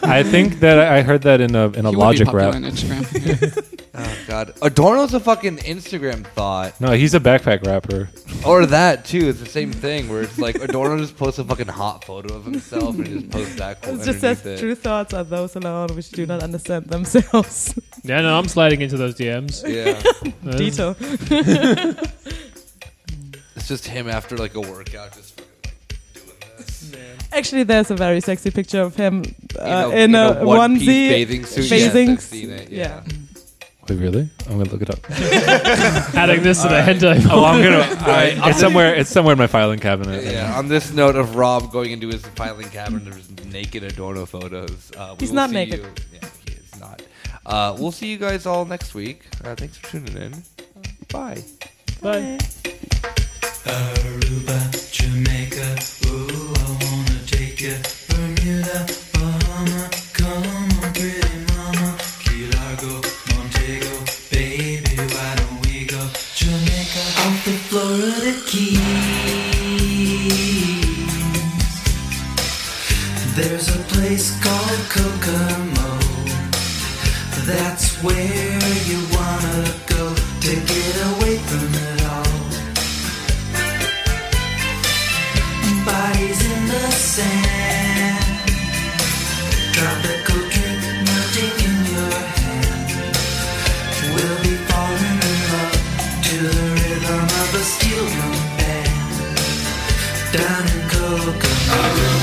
I think that I I heard that in a in a He would be Logic popular rap. on Instagram. Yeah. Oh God, Adorno's a fucking Instagram thought, No, he's a backpack rapper. or that too. It's the same thing where it's like Adorno just posts a fucking hot photo of himself and he just posts that quote it just says it. true thoughts are those alone which do not understand themselves. Yeah, no, I'm sliding into those DMs. Yeah, Dito. It's just him after like a workout, just fucking like doing this. Actually, there's a very sexy picture of him uh, in in, a, a, one-piece onesie. bathing suit. bathing yes, I've seen it. yeah. Yeah. Wait, really? I'm gonna look it up. Adding this to the hentai. oh, I'm gonna. Alright, I, it's somewhere. It's somewhere in my filing cabinet. Yeah, on this note of Rob going into his filing cabinet, there's naked Adorno photos. Uh, we He's will not see naked. you- Yeah, he is not. Uh, we'll see you guys all next week. Uh, thanks for tuning in. Bye. Bye. Aruba, Jamaica, ooh, I wanna take ya. Bermuda, come on, pretty mama. Key Largo, Montego, baby, why don't we go? Jamaica, the Florida Keys. There's a place called. That's where you wanna go. to get away from sand, tropical drink melting in your hand. We'll be falling in love to the rhythm of a steel drum band down in Kokomo.